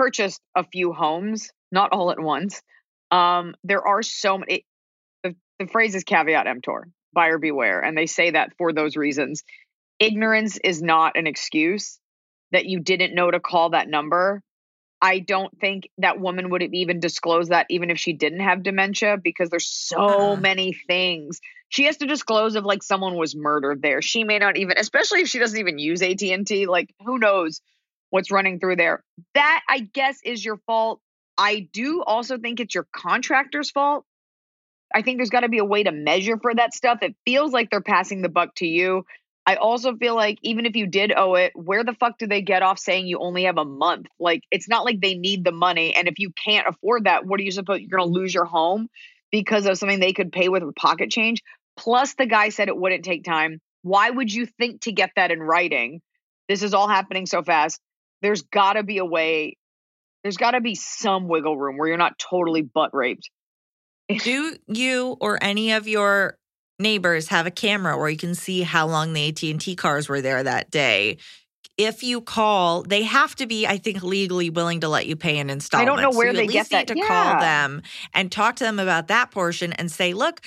purchased a few homes, not all at once, um, there are so many. The, the phrase is caveat emptor, buyer beware. And they say that for those reasons. Ignorance is not an excuse that you didn't know to call that number. I don't think that woman would have even disclosed that even if she didn't have dementia because there's so Uh-uh. many things she has to disclose if like someone was murdered there. She may not even, especially if she doesn't even use AT&T, like who knows what's running through there. That I guess is your fault. I do also think it's your contractor's fault. I think there's got to be a way to measure for that stuff. It feels like they're passing the buck to you. I also feel like even if you did owe it, where the fuck do they get off saying you only have a month? Like it's not like they need the money. And if you can't afford that, what are you supposed to you're gonna lose your home because of something they could pay with pocket change? Plus the guy said it wouldn't take time. Why would you think to get that in writing? This is all happening so fast. There's gotta be a way, there's gotta be some wiggle room where you're not totally butt raped. (laughs) Do you or any of your neighbors have a camera where you can see how long the AT&T cars were there that day? If you call, they have to be, I think, legally willing to let you pay an installment. I don't know where so they at get least that. need to Yeah. call them and talk to them about that portion and say, look,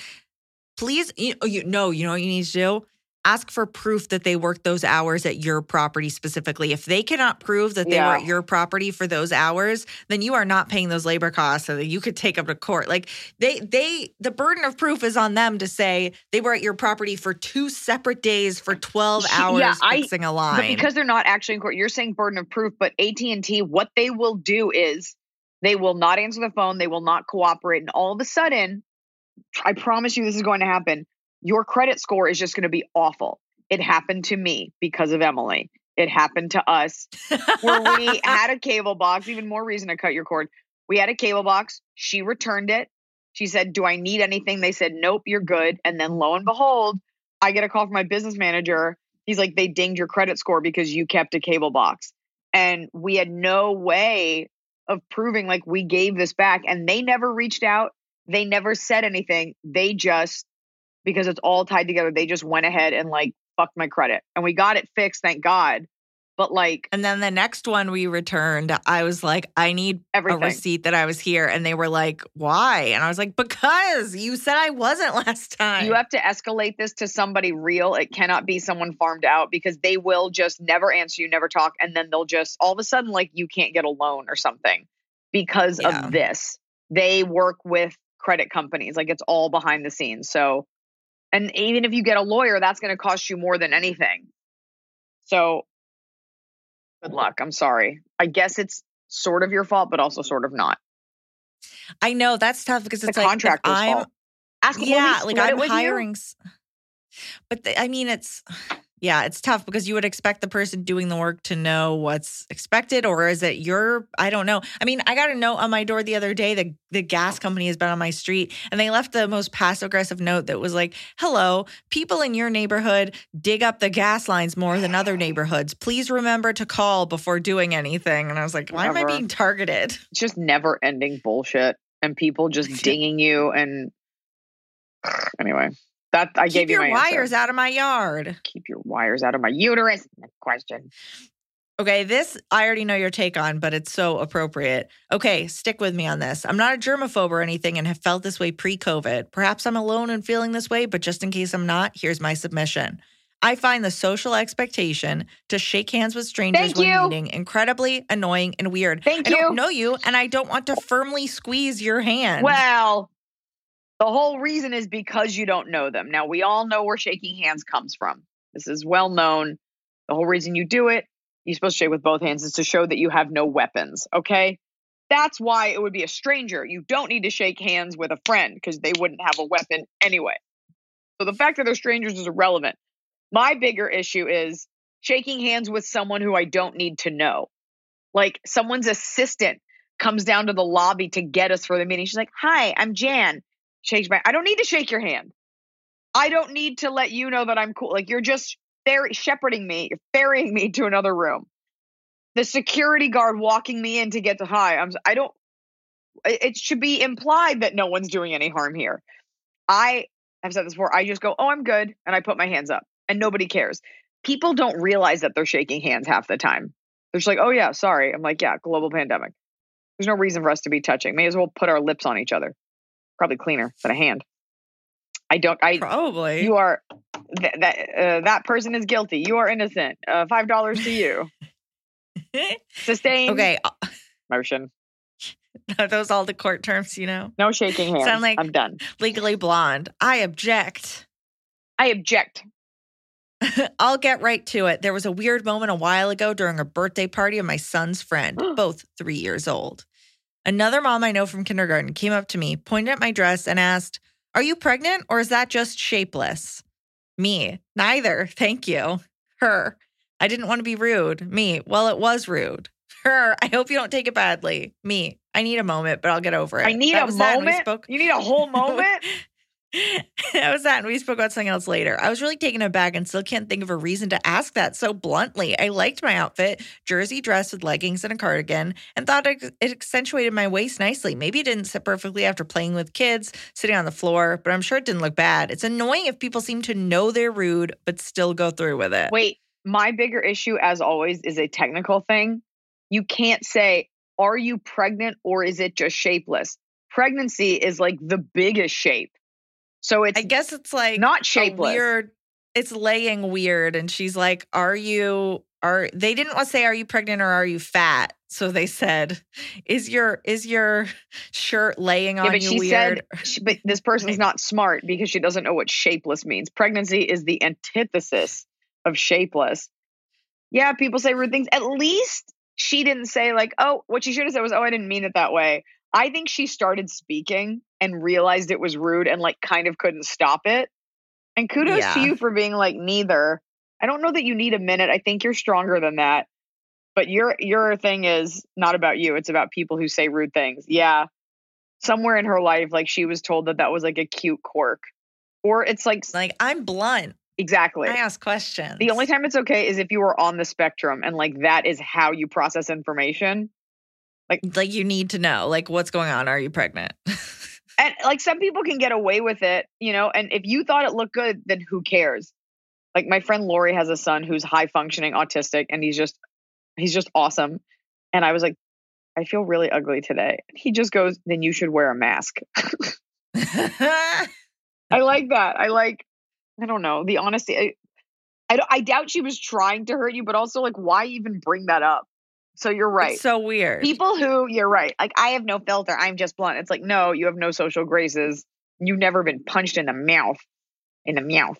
please, you, oh, you no, you know what you need to do? Ask for proof that they worked those hours at your property specifically. If they cannot prove that they Yeah. were at your property for those hours, then you are not paying those labor costs so that you could take them to court. Like they they the burden of proof is on them to say they were at your property for two separate days for 12 hours yeah, I- fixing a But line. because they're not actually in court, you're saying burden of proof. But AT and T, what they will do is they will not answer the phone. They will not cooperate, and all of a sudden, I promise you, this is going to happen. Your credit score is just going to be awful. It happened to me because of Emily. It happened to us where we (laughs) had a cable box. Even more reason to cut your cord. We had a cable box. She returned it. She said, "Do I need anything?" They said, "Nope, you're good." And then lo and behold, I get a call from my business manager. He's like, "They dinged your credit score because you kept a cable box." And we had no way of proving like we gave this back and they never reached out. They never said anything. They just because it's all tied together, they just went ahead and like fucked my credit. And we got it fixed, thank God. But like and then the next one we returned, I was like, I need everything. a receipt that I was here. And they were like, why? And I was like, because you said I wasn't (laughs) last time. You have to escalate this to somebody real. It cannot be someone farmed out because they will just never answer you, never talk, and then they'll just all of a sudden like you can't get a loan or something because Yeah. of this. They work with credit companies, like it's all behind the scenes. So, and even if you get a lawyer, that's going to cost you more than anything. So, good luck. I'm sorry. I guess it's sort of your fault, but also sort of not. I know that's tough because The it's like if contractor's I'm fault. Ask yeah, like I'm hiring. But the, I mean, it's yeah, it's tough because you would expect the person doing the work to know what's expected, or is it your? I don't know. I mean, I got a note on my door the other day. The the gas company has been on my street, and they left the most passive aggressive note that was like, "Hello, people in your neighborhood dig up the gas lines more than other neighborhoods. Please remember to call before doing anything." And I was like, "Why am I being targeted?" it's just never ending bullshit and people just (laughs) dinging you and (sighs) anyway that i Keep gave you your wires answer. out of my yard. keep your wires out of my uterus Next question Okay, this I already know your take on, but it's so appropriate. Okay, stick with me on this. I'm not a germaphobe or anything and have felt this way pre COVID. Perhaps I'm alone in feeling this way, but just in case I'm not, here's my submission. I find the social expectation to shake hands with strangers Thank when you. meeting incredibly annoying and weird. Thank you. I don't know you and I don't want to firmly squeeze your hand. well the whole reason is because you don't know them. Now we all know where shaking hands comes from. This is well known. The whole reason you do it you're supposed to shake with both hands is to show that you have no weapons okay? That's why it would be a stranger. You don't need to shake hands with a friend because they wouldn't have a weapon anyway. So the fact that they're strangers is irrelevant. My bigger issue is shaking hands with someone who i don't need to know. Like someone's assistant comes down to the lobby to get us for the meeting. She's like hi i'm jan shakes my i don't need to shake your hand. I don't need to let you know that i'm cool like you're just ferry shepherding me you're ferrying me to another room. The security guard walking me in to get to high. i'm i don't it should be implied that no one's doing any harm here. I have said this before i just go oh i'm good and i put my hands up and nobody cares. People don't realize that they're shaking hands half the time. They're just like oh yeah sorry i'm like yeah global pandemic. There's no reason for us to be touching may as well put our lips on each other probably cleaner than a hand I don't. I Probably. you are th- that uh, that person is guilty. You are innocent. Uh, Five dollars to you. (laughs) Sustained. okay. Motion. (laughs) Are those all the court terms, you know? No shaking hands. Sound like- I'm done. Legally blonde. I object. I object. (laughs) I'll get right to it. There was a weird moment a while ago during a birthday party of my son's friend, (gasps) both three years old. Another mom I know from kindergarten came up to me, pointed at my dress, and asked, Are you pregnant or is that just shapeless? Me, neither. (laughs) Thank you. Her, I didn't want to be rude. Me, well, it was rude. Her, I hope you don't take it badly. Me, I need a moment, but I'll get over it. I need That a was that, and we moment. You need a whole (laughs) moment. (laughs) that was that. And we spoke about something else later. I was really taken aback and still can't think of a reason to ask that so bluntly. I liked my outfit, jersey dress with leggings and a cardigan, and thought it, accentuated my waist nicely. Maybe it didn't sit perfectly after playing with kids, sitting on the floor, but I'm sure it didn't look bad. It's annoying if people seem to know they're rude, but still go through with it. Wait, my bigger issue, as always, is a technical thing. You can't say, "Are you pregnant?" or "Is it just shapeless?" Pregnancy is like the biggest shape. So it's I guess it's like not shapeless. weird. It's laying weird, and she's like, "Are you? Are they didn't want to say, are you pregnant or are you fat?" So they said, "Is your is your (laughs) shirt laying on Yeah, but you she weird?" said, she- but this (laughs) person's not smart because she doesn't know what shapeless means. Pregnancy is the antithesis of shapeless. Yeah, people say rude things. At least she didn't say, like, oh, what she should have said was, oh, I didn't mean it that way. I think she started speaking and realized it was rude and, like, kind of couldn't stop it. And kudos to you for being like, neither. I don't know that you need a minute. I think you're stronger than that. But your your thing is not about you. It's about people who say rude things. Yeah, somewhere in her life, like she was told that that was like a cute quirk, or it's like like I'm blunt. exactly. I ask questions. The only time it's okay is if you are on the spectrum and like that is how you process information. Like like you need to know, like what's going on. Are you pregnant? (laughs) And like some people can get away with it, you know, and if you thought it looked good, then who cares? Like my friend Lori has a son who's high functioning autistic and he's just he's just awesome. And I was like, I feel really ugly today. He just goes, then you should wear a mask. (laughs) I like that. I like, I don't know, the honesty. I, I, I doubt she was trying to hurt you, but also like, why even bring that up? So you're right. It's so weird. People who, you're right, like, I have no filter. I'm just blunt. It's like, no, you have no social graces. You've never been punched in the mouth. In the mouth.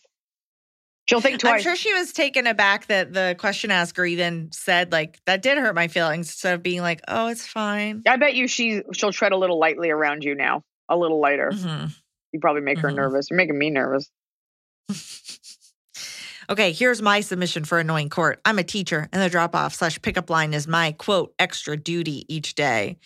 She'll think twice. I'm sure she was taken aback that the question asker even said like that did hurt my feelings instead of being like, oh, it's fine. I bet you she she'll tread a little lightly around you now, a little lighter. Mhm. You probably make her Mhm. nervous. You're making me nervous. (laughs) Okay, here's my submission for annoying court. I'm a teacher, and the drop off slash pickup line is my quote extra duty each day.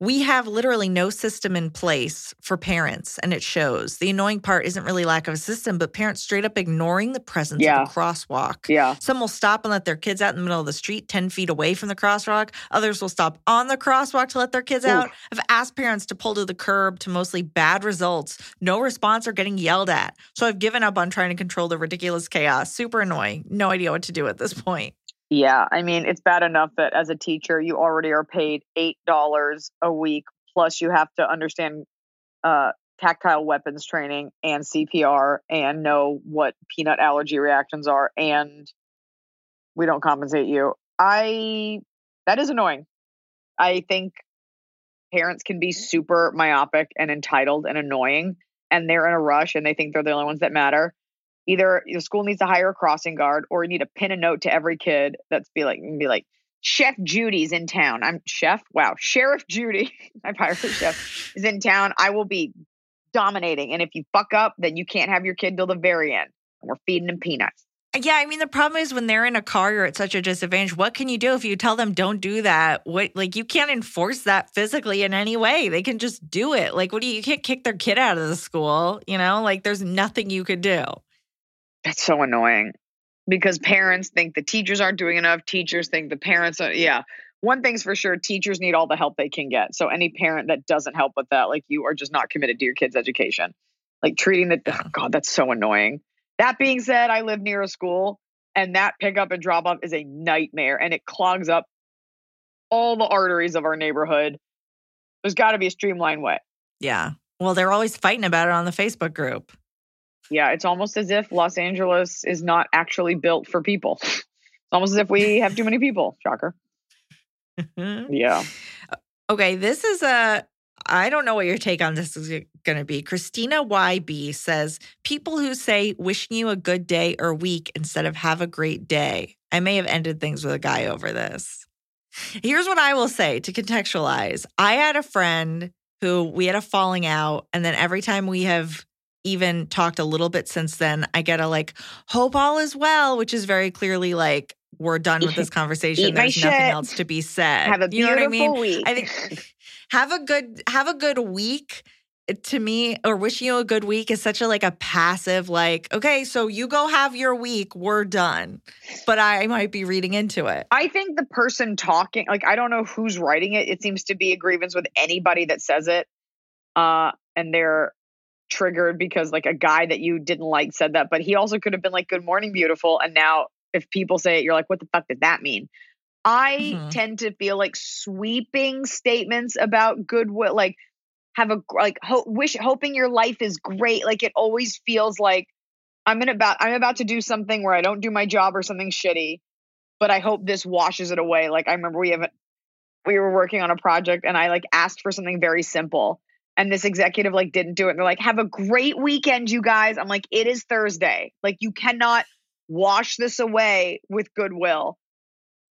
We have literally no system in place for parents, and it shows. The annoying part isn't really lack of a system, but parents straight up ignoring the presence Yeah. of a crosswalk. Yeah. Some will stop and let their kids out in the middle of the street, 10 feet away from the crosswalk. Others will stop on the crosswalk to let their kids Ooh. out. I've asked parents to pull to the curb to mostly bad results, no response or getting yelled at. So I've given up on trying to control the ridiculous chaos. Super annoying. No idea what to do at this point. Yeah, I mean, it's bad enough that as a teacher, you already are paid $8 a week, plus you have to understand uh, tactile weapons training and CPR and know what peanut allergy reactions are, and we don't compensate you. I, that is annoying. I think parents can be super myopic and entitled and annoying, and they're in a rush and they think they're the only ones that matter either the school needs to hire a crossing guard or you need to pin a note to every kid that's be like be like chef judy's in town i'm chef wow sheriff judy (laughs) my pirate chef is in town i will be dominating and if you fuck up then you can't have your kid till the very end and we're feeding them peanuts uh, Yeah, I mean the problem is when they're in a car, you're at such a disadvantage. What can you do if you tell them don't do that? What like you can't enforce that physically in any way. They can just do it. Like what do you you can't kick their kid out of the school, you know? Like there's nothing you could do. That's so annoying because parents think the teachers aren't doing enough. Teachers think the parents are yeah. One thing's for sure teachers need all the help they can get. So any parent that doesn't help with that like you are just not committed to your kids education. Like treating the oh god that's so annoying. That being said i live near a school and that pickup and drop off is a nightmare and it clogs up all the arteries of our neighborhood. There's got to be a streamlined way. Yeah. Well, they're always fighting about it on the Facebook group. Yeah, it's almost as if Los Angeles is not actually built for people. (laughs) It's almost as if we have too many people. Shocker. (laughs) Yeah. Uh, okay, this is a. I don't know what your take on this is going to be. Christina YB says people who say wishing you a good day or week instead of have a great day. I may have ended things with a guy over this. Here's what I will say to contextualize. I had a friend who we had a falling out, and then every time we have even talked a little bit since then, I get a like, hope all is well, which is very clearly like, we're done with this (laughs) conversation. There's nothing shit. else to be said. Have a you know beautiful I mean? week. I (laughs) think (laughs) have a good have a good week eh, to me or wishing you a good week is such a like a passive like okay so you go have your week we're done but i might be reading into it I think the person talking, like I don't know who's writing it. It seems to be a grievance with anybody that says it. Uh, and they're triggered because like a guy that you didn't like said that, but he also could have been like, Good morning, beautiful. And now if people say it, you're like, What the fuck did that mean? I Mhm. tend to feel like sweeping statements about goodwill, like have a like ho- wish hoping your life is great. Like it always feels like I'm in about I'm about to do something where I don't do my job or something shitty, but I hope this washes it away. Like I remember we haven't we were working on a project and I like asked for something very simple and this executive like didn't do it. And they're like, have a great weekend, you guys. I'm like, it is Thursday. Like you cannot wash this away with goodwill.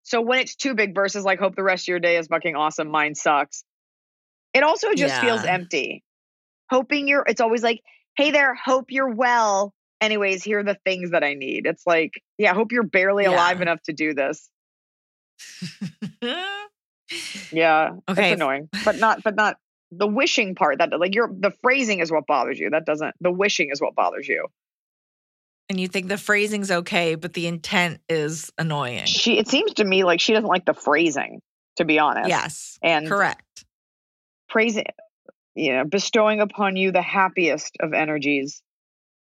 So when it's too big versus like hope the rest of your day is fucking awesome, mine sucks. It also just feels empty. Hoping you're it's always like, hey there, hope you're well. Anyways, here are the things that I need. It's like, yeah, hope you're barely Yeah. alive enough to do this. (laughs) Yeah. Okay. It's annoying. But not but not the wishing part that like you're the phrasing is what bothers you. That doesn't the wishing is what bothers you. and you think the phrasing's okay but the intent is annoying She it seems to me like she doesn't like the phrasing, to be honest. yes And correct praising you know, bestowing upon you the happiest of energies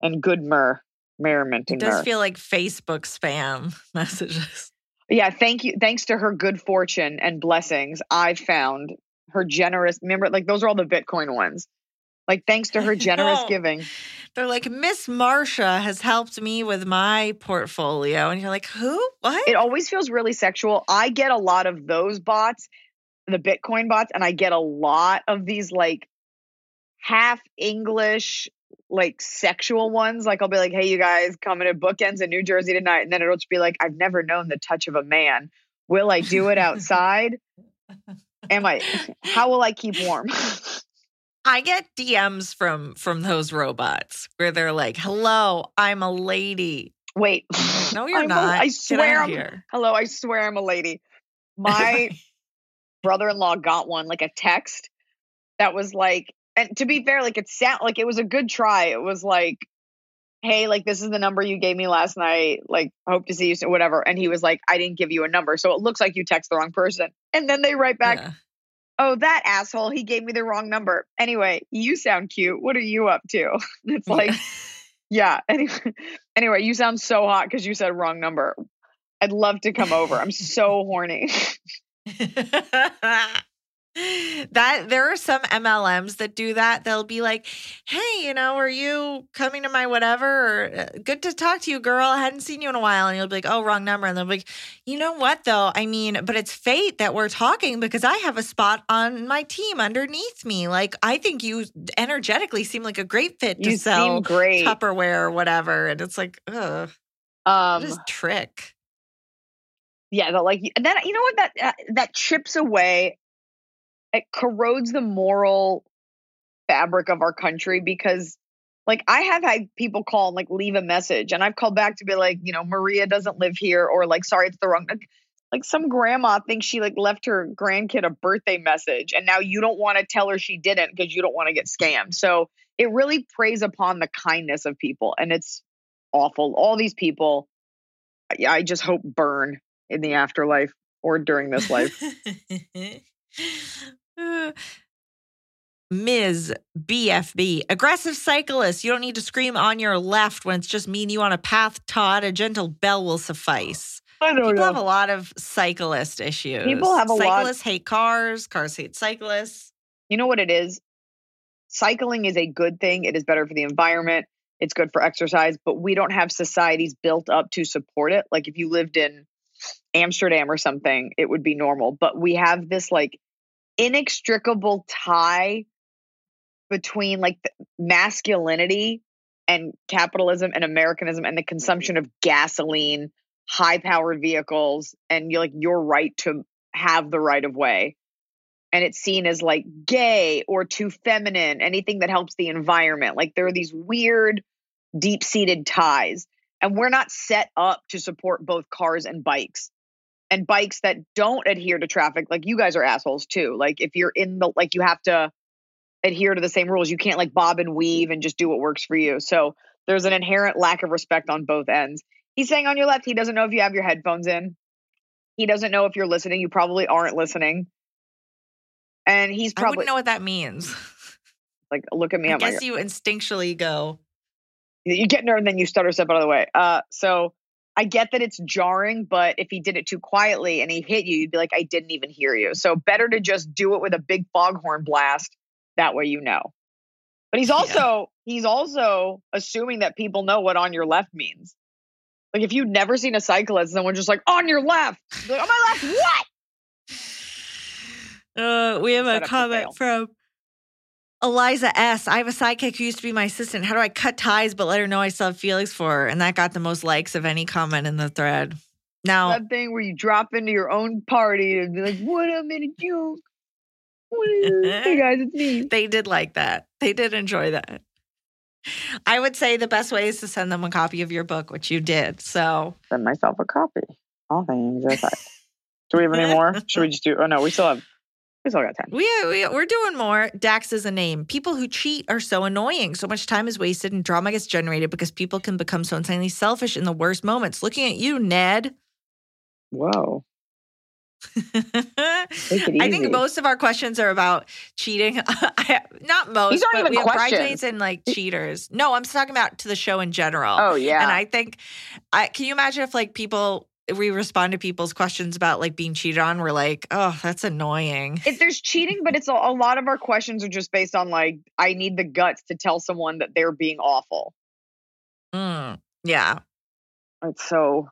and good myrrh, merriment it does feel like facebook spam (laughs) messages yeah, thank you. Thanks to her good fortune and blessings, I found her generous. Remember, like those are all the Bitcoin ones. Like thanks to her (laughs) generous giving. they're like miss marsha has helped me with my portfolio and you're like who what It always feels really sexual. I get a lot of those bots, the Bitcoin bots, and I get a lot of these like half English, like sexual ones. Like I'll be like, hey, you guys coming to bookends in New Jersey tonight. And then it'll just be like, I've never known the touch of a man. Will I do it (laughs) outside? (laughs) Am I how will I keep warm? (laughs) I get DMs from from those robots where they're like, "Hello, I'm a lady." Wait. No, (laughs) you're I'm not. I swear I'm here. Hello, I swear I'm a lady. My (laughs) brother-in-law got one like a text that was like and to be fair like it sound like it was a good try. It was like hey, like this is the number you gave me last night. Like hope to see you soon whatever. And he was like I didn't give you a number. So it looks like you text the wrong person. And then they write back, Yeah. "Oh, that asshole, he gave me the wrong number." Anyway, you sound cute. What are you up to? (laughs) it's like yeah. (laughs) Anyway, anyway, you sound so hot because you said wrong number. I'd love to come over. I'm so horny. (laughs) that there are some MLMs that do that. They'll be like, "Hey, you know, are you coming to my whatever? Or, uh, good to talk to you, girl. I hadn't seen you in a while." And you'll be like, "Oh, wrong number." And they'll be like, "You know what, though? I mean, but it's fate that we're talking because I have a spot on my team underneath me. Like, I think you energetically seem like a great fit to You sell great. Tupperware or whatever." And it's like, ugh, Um, what trick? yeah, the, like, and then you know what that uh, that chips away. It corrodes the moral fabric of our country because, like, I have had people call and like leave a message, and I've called back to be like, you know, Maria doesn't live here, or like, sorry, it's the wrong. Like, like some grandma thinks she like left her grandkid a birthday message, and now you don't want to tell her she didn't because you don't want to get scammed. So it really preys upon the kindness of people, and it's awful. All these people, I, I just hope burn in the afterlife or during this life. (laughs) Ms. BFB, aggressive cyclist. You don't need to scream on your left when it's just me and you on a path, Todd. A gentle bell will suffice. I don't People have a lot of cyclist issues. People have a lot- Cyclists hate cars, cars hate cyclists. you know what it is? Cycling is a good thing. It is better for the environment. It's good for exercise, but we don't have societies built up to support it. Like if you lived in Amsterdam or something, it would be normal. But we have this like inextricable tie between like masculinity and capitalism and Americanism and the mm-hmm. consumption of gasoline, high powered vehicles, and you're like your right to have the right of way. And it's seen as like gay or too feminine, anything that helps the environment. Like there are these weird, deep seated ties. And we're not set up to support both cars and bikes. And bikes that don't adhere to traffic, like you guys are assholes too. Like if you're in the, like you have to adhere to the same rules. You can't like bob and weave and just do what works for you. So there's an inherent lack of respect on both ends. He's saying on your left, he doesn't know if you have your headphones in. He doesn't know if you're listening. You probably aren't listening. And he's I probably wouldn't know what that means. (laughs) like, look at me. I guess you instinctually go, you get nerve and then you stutter step out of the way. Uh, so I get that it's jarring, but if he did it too quietly and he hit you, you'd be like, I didn't even hear you. So better to just do it with a big foghorn blast. That way you know. But he's Yeah. also he's also assuming that people know what on your left means. Like if you've never seen a cyclist, someone just like on your left, like on my left, what? (sighs) Uh, we have Set a comment from Eliza S. I have a sidekick who used to be my assistant. How do I cut ties but let her know I still have feelings for her? And that got the most likes of any comment in the thread. Now, That thing where you drop into your own party and be like, "What up, in a joke? What is- hey guys, it's me." (laughs) they did like that. They did enjoy that. I would say the best way is to send them a copy of your book, which you did. So, send myself a copy. All things aside. (laughs) Do we have any more? Should we just do? Oh no, we still have. We still got time. We, we we're doing more. Dax is a name. People who cheat are so annoying. So much time is wasted and drama gets generated because people can become so insanely selfish in the worst moments. Looking at you, Ned. Whoa. I (laughs) Take it easy. think most of our questions are about cheating. (laughs) Not most, These aren't even we have questions. and like cheaters. No, I'm talking about to the show in general. Oh yeah. And I think, I can you imagine if like people, we respond to people's questions about like being cheated on, we're like, oh, that's annoying. if there's cheating, but it's a, a lot of our questions are just based on like, I need the guts to tell someone that they're being awful. Mm, yeah. It's so.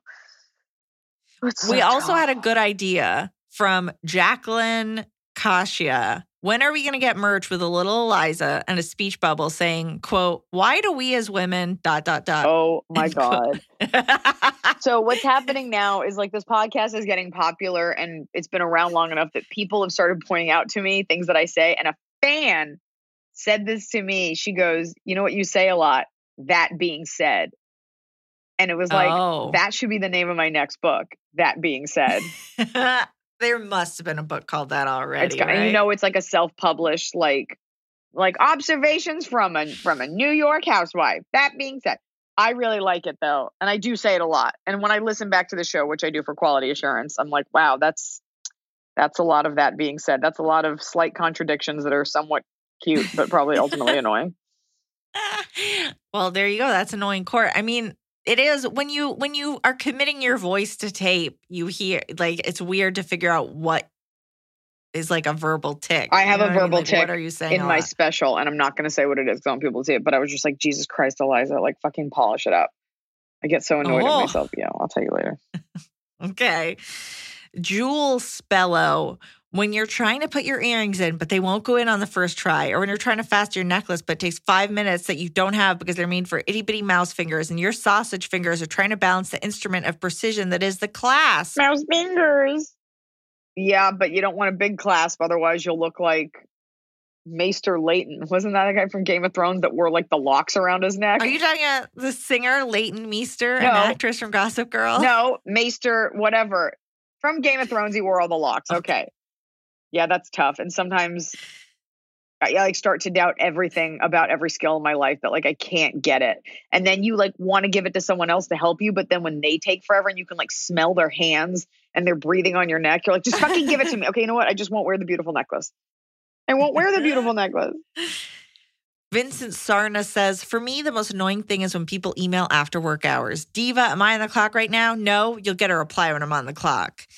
It's We so also tough. had a good idea from Jacqueline Kasia. When are we going to get merch with a little Eliza and a speech bubble saying, quote, why do we as women, dot, dot, dot. Oh (laughs) my god. (laughs) So what's happening now is like this podcast is getting popular and it's been around long enough that people have started pointing out to me things that I say and a fan said this to me. She goes, "You know what you say a lot, that being said." And it was like oh. that should be the name of my next book. That being said. (laughs) there must have been a book called that already. it's got, right? you know it's like a self-published like like observations from a from a New York housewife. That being said, I really like it though, and I do say it a lot. And when I listen back to the show, which I do for quality assurance, I'm like, wow, that's that's a lot of that being said. That's a lot of slight contradictions that are somewhat cute, but probably ultimately (laughs) annoying. (laughs) well, there you go. That's annoying court. I mean, it is when you when you are committing your voice to tape, you hear like it's weird to figure out what is like a verbal tick. I You have know a what mean? verbal Like, tick What are you saying? In my lot? special, and I'm not going to say what it is because I want people to see it, but I was just like, Jesus Christ, Eliza, like fucking polish it up. I get so annoyed Oh. at myself. Yeah, I'll tell you later. (laughs) Okay. Jewel Spello, when you're trying to put your earrings in, but they won't go in on the first try, or when you're trying to fast your necklace, but it takes five minutes that you don't have because they're made for itty bitty mouse fingers, and your sausage fingers are trying to balance the instrument of precision that is the class. Mouse fingers. Yeah, but you don't want a big clasp, otherwise you'll look like Maester Leighton. Wasn't that a guy from Game of Thrones that wore like the locks around his neck? Are you talking about the singer Leighton Meester, an No. actress from Gossip Girl? no, Maester, whatever. From Game of Thrones, he wore all the locks. Okay. Yeah, that's tough. And sometimes I I, like start to doubt everything about every skill in my life that like I can't get it. And then you like want to give it to someone else to help you, but then when they take forever and you can like smell their hands and they're breathing on your neck, you're like, just fucking give it to me. Okay, you know what? I just won't wear the beautiful necklace. I won't wear the beautiful necklace. (laughs) Vincent Sarna says, For me, the most annoying thing is when people email after work hours. Diva, am I on the clock right now? No, you'll get a reply when I'm on the clock.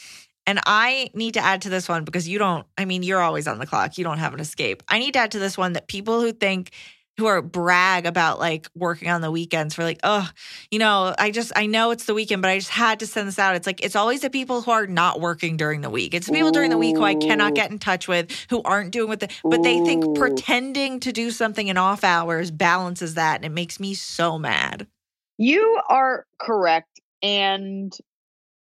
And I need to add to this one because you don't, I mean, you're always on the clock. You don't have an escape. I need to add to this one that people who think who are brag about like working on the weekends for like, oh, you know, I just I know it's the weekend, but I just had to send this out. It's like it's always the people who are not working during the week. It's the people during the week who I cannot get in touch with, who aren't doing what the but they think pretending to do something in off hours balances that, and it makes me so mad. You are correct. And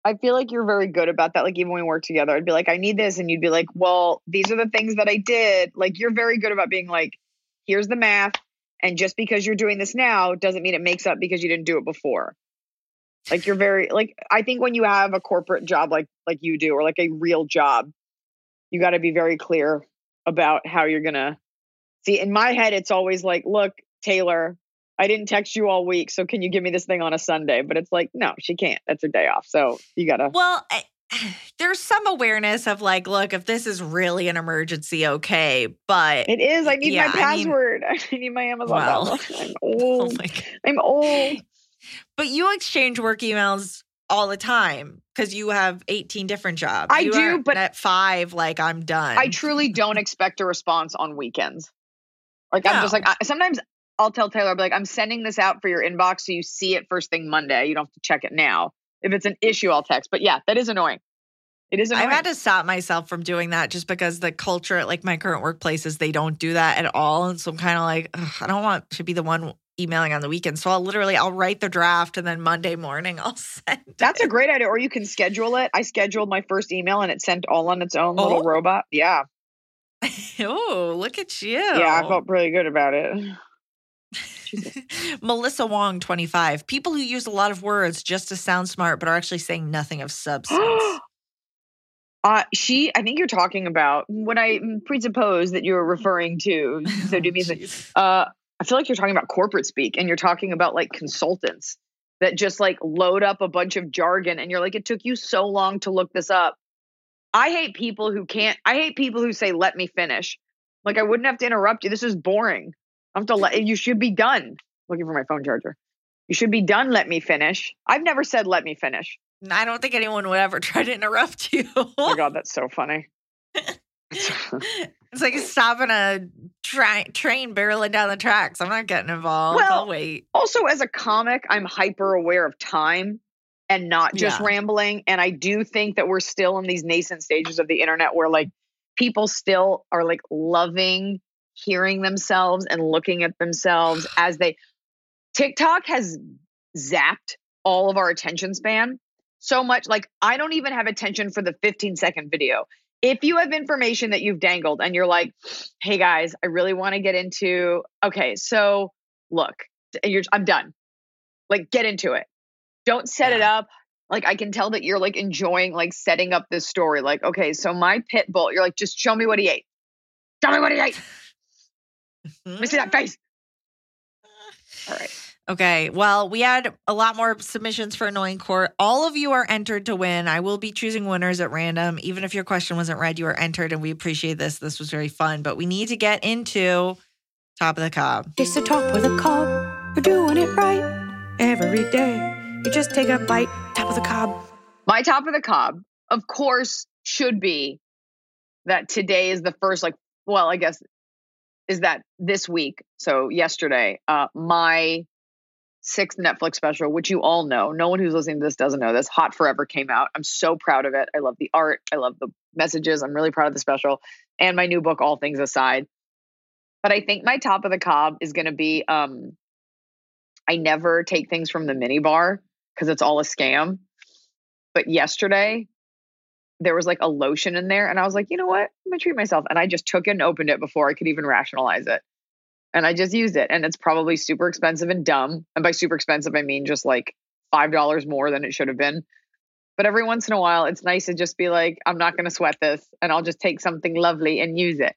I feel like you're very good about that. Like, even when we work together, I'd be like, I need this. And you'd be like, well, these are the things that I did. Like, you're very good about being like, here's the math. And just because you're doing this now doesn't mean it makes up because you didn't do it before. Like, you're very, like, I think when you have a corporate job like, like you do, or like a real job, you got to be very clear about how you're to see. In my head, it's always like, look, Taylor, I didn't text you all week, so can you give me this thing on a Sunday? But it's like, no, she can't. That's her day off. So you gotta. Well, I, (sighs) there's some awareness of like, look, if this is really an emergency, okay, but It is. I need Yeah, my I mean- password. (laughs) I, need my Amazon Well. (laughs) I'm oh old. God. I'm old. but you exchange work emails all the time because you have 18 different jobs. I You do, but- at five, like I'm done. I truly don't expect a response on weekends. Like I'm just like I, sometimes I'll tell Taylor, I'll be like, I'm sending this out for your inbox so you see it first thing Monday. You don't have to check it now. If it's an issue, I'll text. But yeah, that is annoying. It is annoying. I've had to stop myself from doing that just because the culture at like my current workplaces, they don't do that at all. And so I'm kind of like, ugh, I don't want to be the one emailing on the weekend. So I'll literally, I'll write the draft and then Monday morning (laughs) I'll send. That's it. a great idea. Or you can schedule it. I scheduled my first email and it sent all on its own little Oh. robot. Yeah. (laughs) oh, look at you. Yeah, I felt pretty good about it. (laughs) Melissa Wong, 25. People who use a lot of words just to sound smart, but are actually saying nothing of substance. (gasps) Uh, she, I think you're talking about when I presuppose that you're referring to. So (laughs) do me, a favor. Uh, I feel like you're talking about corporate speak, and you're talking about like consultants that just like load up a bunch of jargon, and you're like, it took you so long to look this up. I hate people who can't. I hate people who say, "Let me finish." Like I wouldn't have to interrupt you. This is boring. I have to let you. Should be done. Looking for my phone charger. You should be done. Let me finish. I've never said "let me finish." I don't think anyone would ever (laughs) try to interrupt you. Oh my (laughs) god, that's so funny. it's like stopping a tra- train barreling down the tracks. I'm not getting involved. Well, I'll wait. also as a comic i'm hyper aware of time and not just Yeah. rambling and i do think that we're still in these nascent stages of the internet where like people still are like loving hearing themselves and looking at themselves (sighs) as they tiktok has zapped all of our attention span so much like i don't even have attention for the 15 second video if you have information that you've dangled and you're like (sniffs) hey guys i really want to get into okay so look you're I'm done. Like get into it. Don't set it up. Like I can tell that you're like enjoying like setting up this story. Like, okay, so my pit bull, you're like, just show me what he ate. Show me what he ate. Mm-hmm. Let me see that face. All right. Okay. Well, we had a lot more submissions for Annoying Court. All of you are entered to win. I will be choosing winners at random. Even if your question wasn't read, you are entered, and we appreciate this. This was very fun. But we need to get into Top of the Cob. It's the top of the cob. You're doing it right every day. You just take a bite, top of the cob. My top of the cob, of course, should be that today is the first, like, well, I guess is that this week. So yesterday, uh, my sixth Netflix special, which you all know. No one who's listening to this doesn't know this. Hot Forever came out. I'm so proud of it. I love the art. I love the messages. I'm really proud of the special and my new book, All Things Aside. But I think my top of the cob is going to be um, I never take things from the minibar because it's all a scam. But yesterday, there was like a lotion in there, and I was like, you know what? I'm gonna treat myself. And I just took it and opened it before I could even rationalize it. And I just used it. And it's probably super expensive and dumb. And by super expensive, I mean just like $5 more than it should have been. But every once in a while, it's nice to just be like, I'm not going to sweat this and I'll just take something lovely and use it.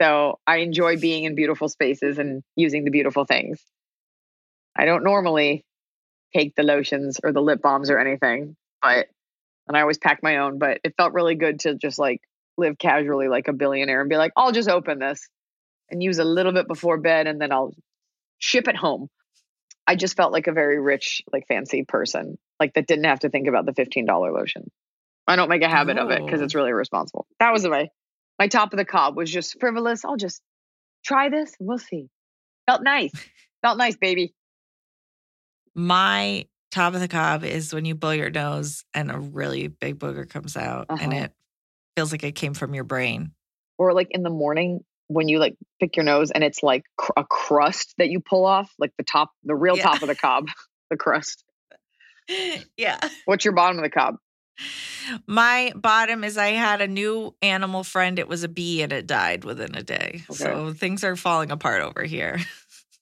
So I enjoy being in beautiful spaces and using the beautiful things. I don't normally take the lotions or the lip balms or anything, but, and I always pack my own, but it felt really good to just like live casually like a billionaire and be like, I'll just open this and use a little bit before bed and then I'll ship it home. I just felt like a very rich, like fancy person, like that didn't have to think about the $15 lotion. I don't make a habit of it because Oh. it's really irresponsible. That was my my top of the cob was just frivolous. I'll just try this and we'll see. Felt nice. Felt nice, baby. My top of the cob is when you blow your nose and a really big booger comes out and Uh-huh. it feels like it came from your brain. Or like in the morning when you like pick your nose and it's like cr- a crust that you pull off, like the top, the real Yeah. top of the cob, (laughs) the crust. (laughs) yeah. What's your bottom of the cob? My bottom is I had a new animal friend. It was a bee and it died within a day. Okay. So things are falling apart over here.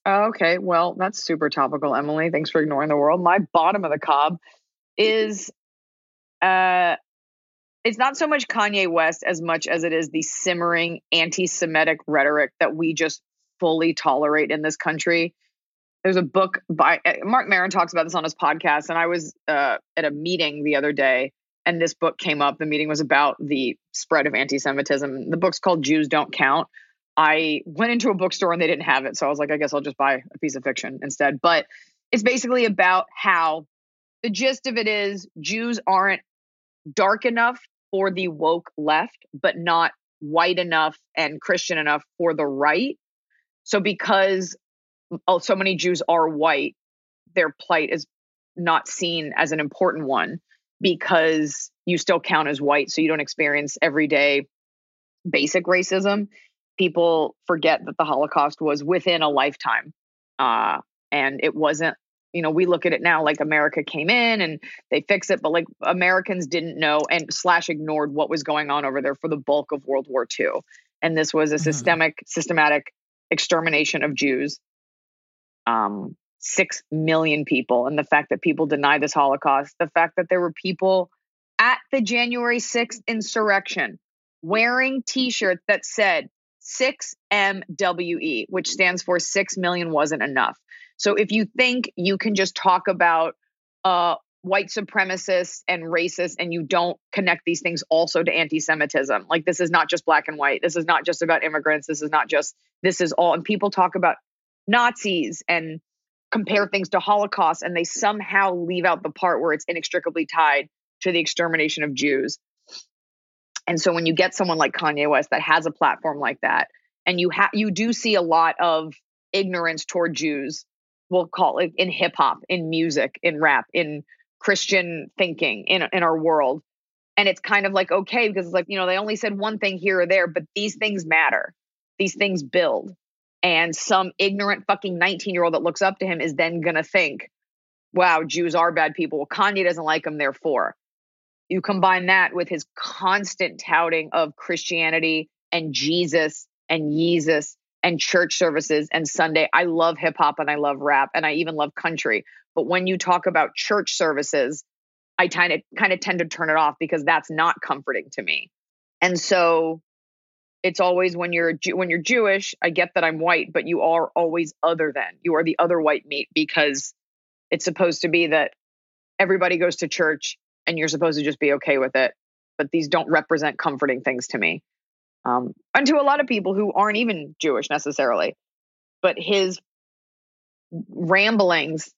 Okay. Well, that's super topical, Emily. Thanks for ignoring the world. My bottom of the cob is uh it's not so much Kanye West as much as it is the simmering anti-Semitic rhetoric that we just fully tolerate in this country. There's a book by uh, Marc Maron talks about this on his podcast, and I was uh, at a meeting the other day, and this book came up. The meeting was about the spread of anti-Semitism. The book's called "Jews Don't Count." I went into a bookstore and they didn't have it, so I was like, I guess I'll just buy a piece of fiction instead. But it's basically about how the gist of it is Jews aren't dark enough for the woke left, but not white enough and Christian enough for the right. So because oh, so many Jews are white, their plight is not seen as an important one because you still count as white, so you don't experience everyday basic racism. People forget that the Holocaust was within a lifetime, uh, and it wasn't. You know, we look at it now like America came in and they fix it, but like Americans didn't know and slash ignored what was going on over there for the bulk of World War II. And this was a Mhm. systemic, systematic extermination of Jews. Um, six million people, and the fact that people deny this Holocaust, the fact that there were people at the January 6th insurrection wearing T-shirts that said 6MWE, which stands for 6 million wasn't enough. So if you think you can just talk about uh, white supremacists and racists and you don't connect these things also to anti-Semitism, like this is not just black and white. This is not just about immigrants. This is not just, this is all. And people talk about Nazis and compare things to Holocaust and they somehow leave out the part where it's inextricably tied to the extermination of Jews. And so when you get someone like Kanye West that has a platform like that, and you you do see a lot of ignorance toward Jews, we'll call it in hip hop, in music, in rap, in Christian thinking, in in our world. And it's kind of like okay, because it's like, you know, they only said one thing here or there, but these things matter. These things build. And some ignorant fucking 19 year old that looks up to him is then gonna think, wow, Jews are bad people. Well, Kanye doesn't like them, therefore you combine that with his constant touting of Christianity and Jesus and Jesus and church services and Sunday. I love hip hop and I love rap and I even love country. But when you talk about church services, I kind of kind of tend to turn it off because that's not comforting to me. And so it's always when you're when you're Jewish, I get that I'm white, but you are always other than. You are the other white meat because it's supposed to be that everybody goes to church and you're supposed to just be okay with it. But these don't represent comforting things to me. Um, and to a lot of people who aren't even Jewish necessarily. But his ramblings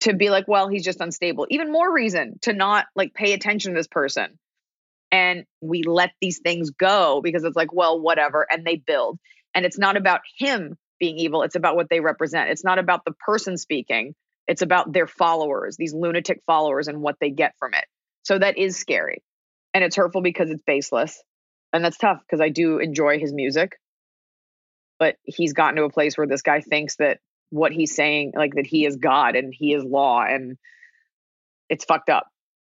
to be like, well, he's just unstable. Even more reason to not like pay attention to this person. And we let these things go because it's like, well, whatever. And they build. And it's not about him being evil, it's about what they represent. It's not about the person speaking, it's about their followers, these lunatic followers, and what they get from it. So that is scary. And it's hurtful because it's baseless. And that's tough because I do enjoy his music. But he's gotten to a place where this guy thinks that what he's saying, like that he is God and he is law, and it's fucked up.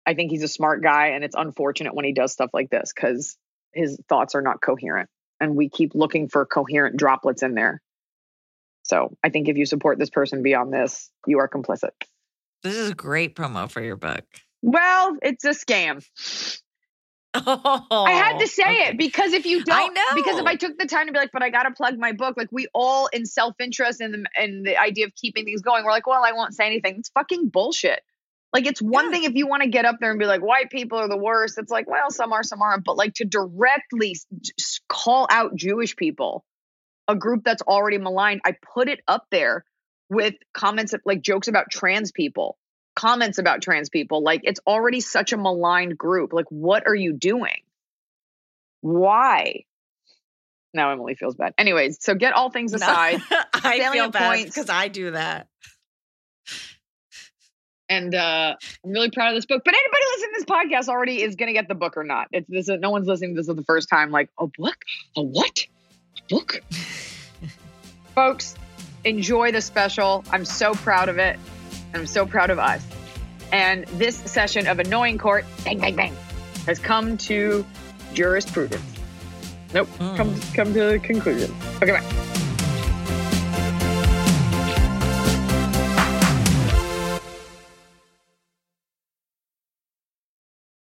I think he's a smart guy, and it's unfortunate when he does stuff like this because his thoughts are not coherent. And we keep looking for coherent droplets in there. So I think if you support this person beyond this, you are complicit. This is a great promo for your book. Well, it's a scam. Oh, I had to oh, say okay. it because if you don't, know. because if I took the time to be like, but I got to plug my book, like we all in self interest and the and the idea of keeping things going, we're like, well, I won't say anything. It's fucking bullshit. Like it's one Yeah. thing if you want to get up there and be like, white people are the worst. It's like, well, some are, some aren't. But like to directly call out Jewish people, a group that's already maligned, I put it up there with comments like jokes about trans people comments about trans people. Like it's already such a maligned group. Like, what are you doing? Why? Now Emily feels bad. Anyways, so get all things No, aside. (laughs) I feel bad because I do that. and uh, I'm really proud of this book. But anybody listening to this podcast already is going to get the book or not. It's this. No one's listening to this for the first time. Like a book, a what? A book? (laughs) Folks, enjoy the special. I'm so proud of it. I'm so proud of us. And this session of Annoying Court, bang, bang, bang, has come to jurisprudence. Nope, hmm. come come to the conclusion. Okay, bye.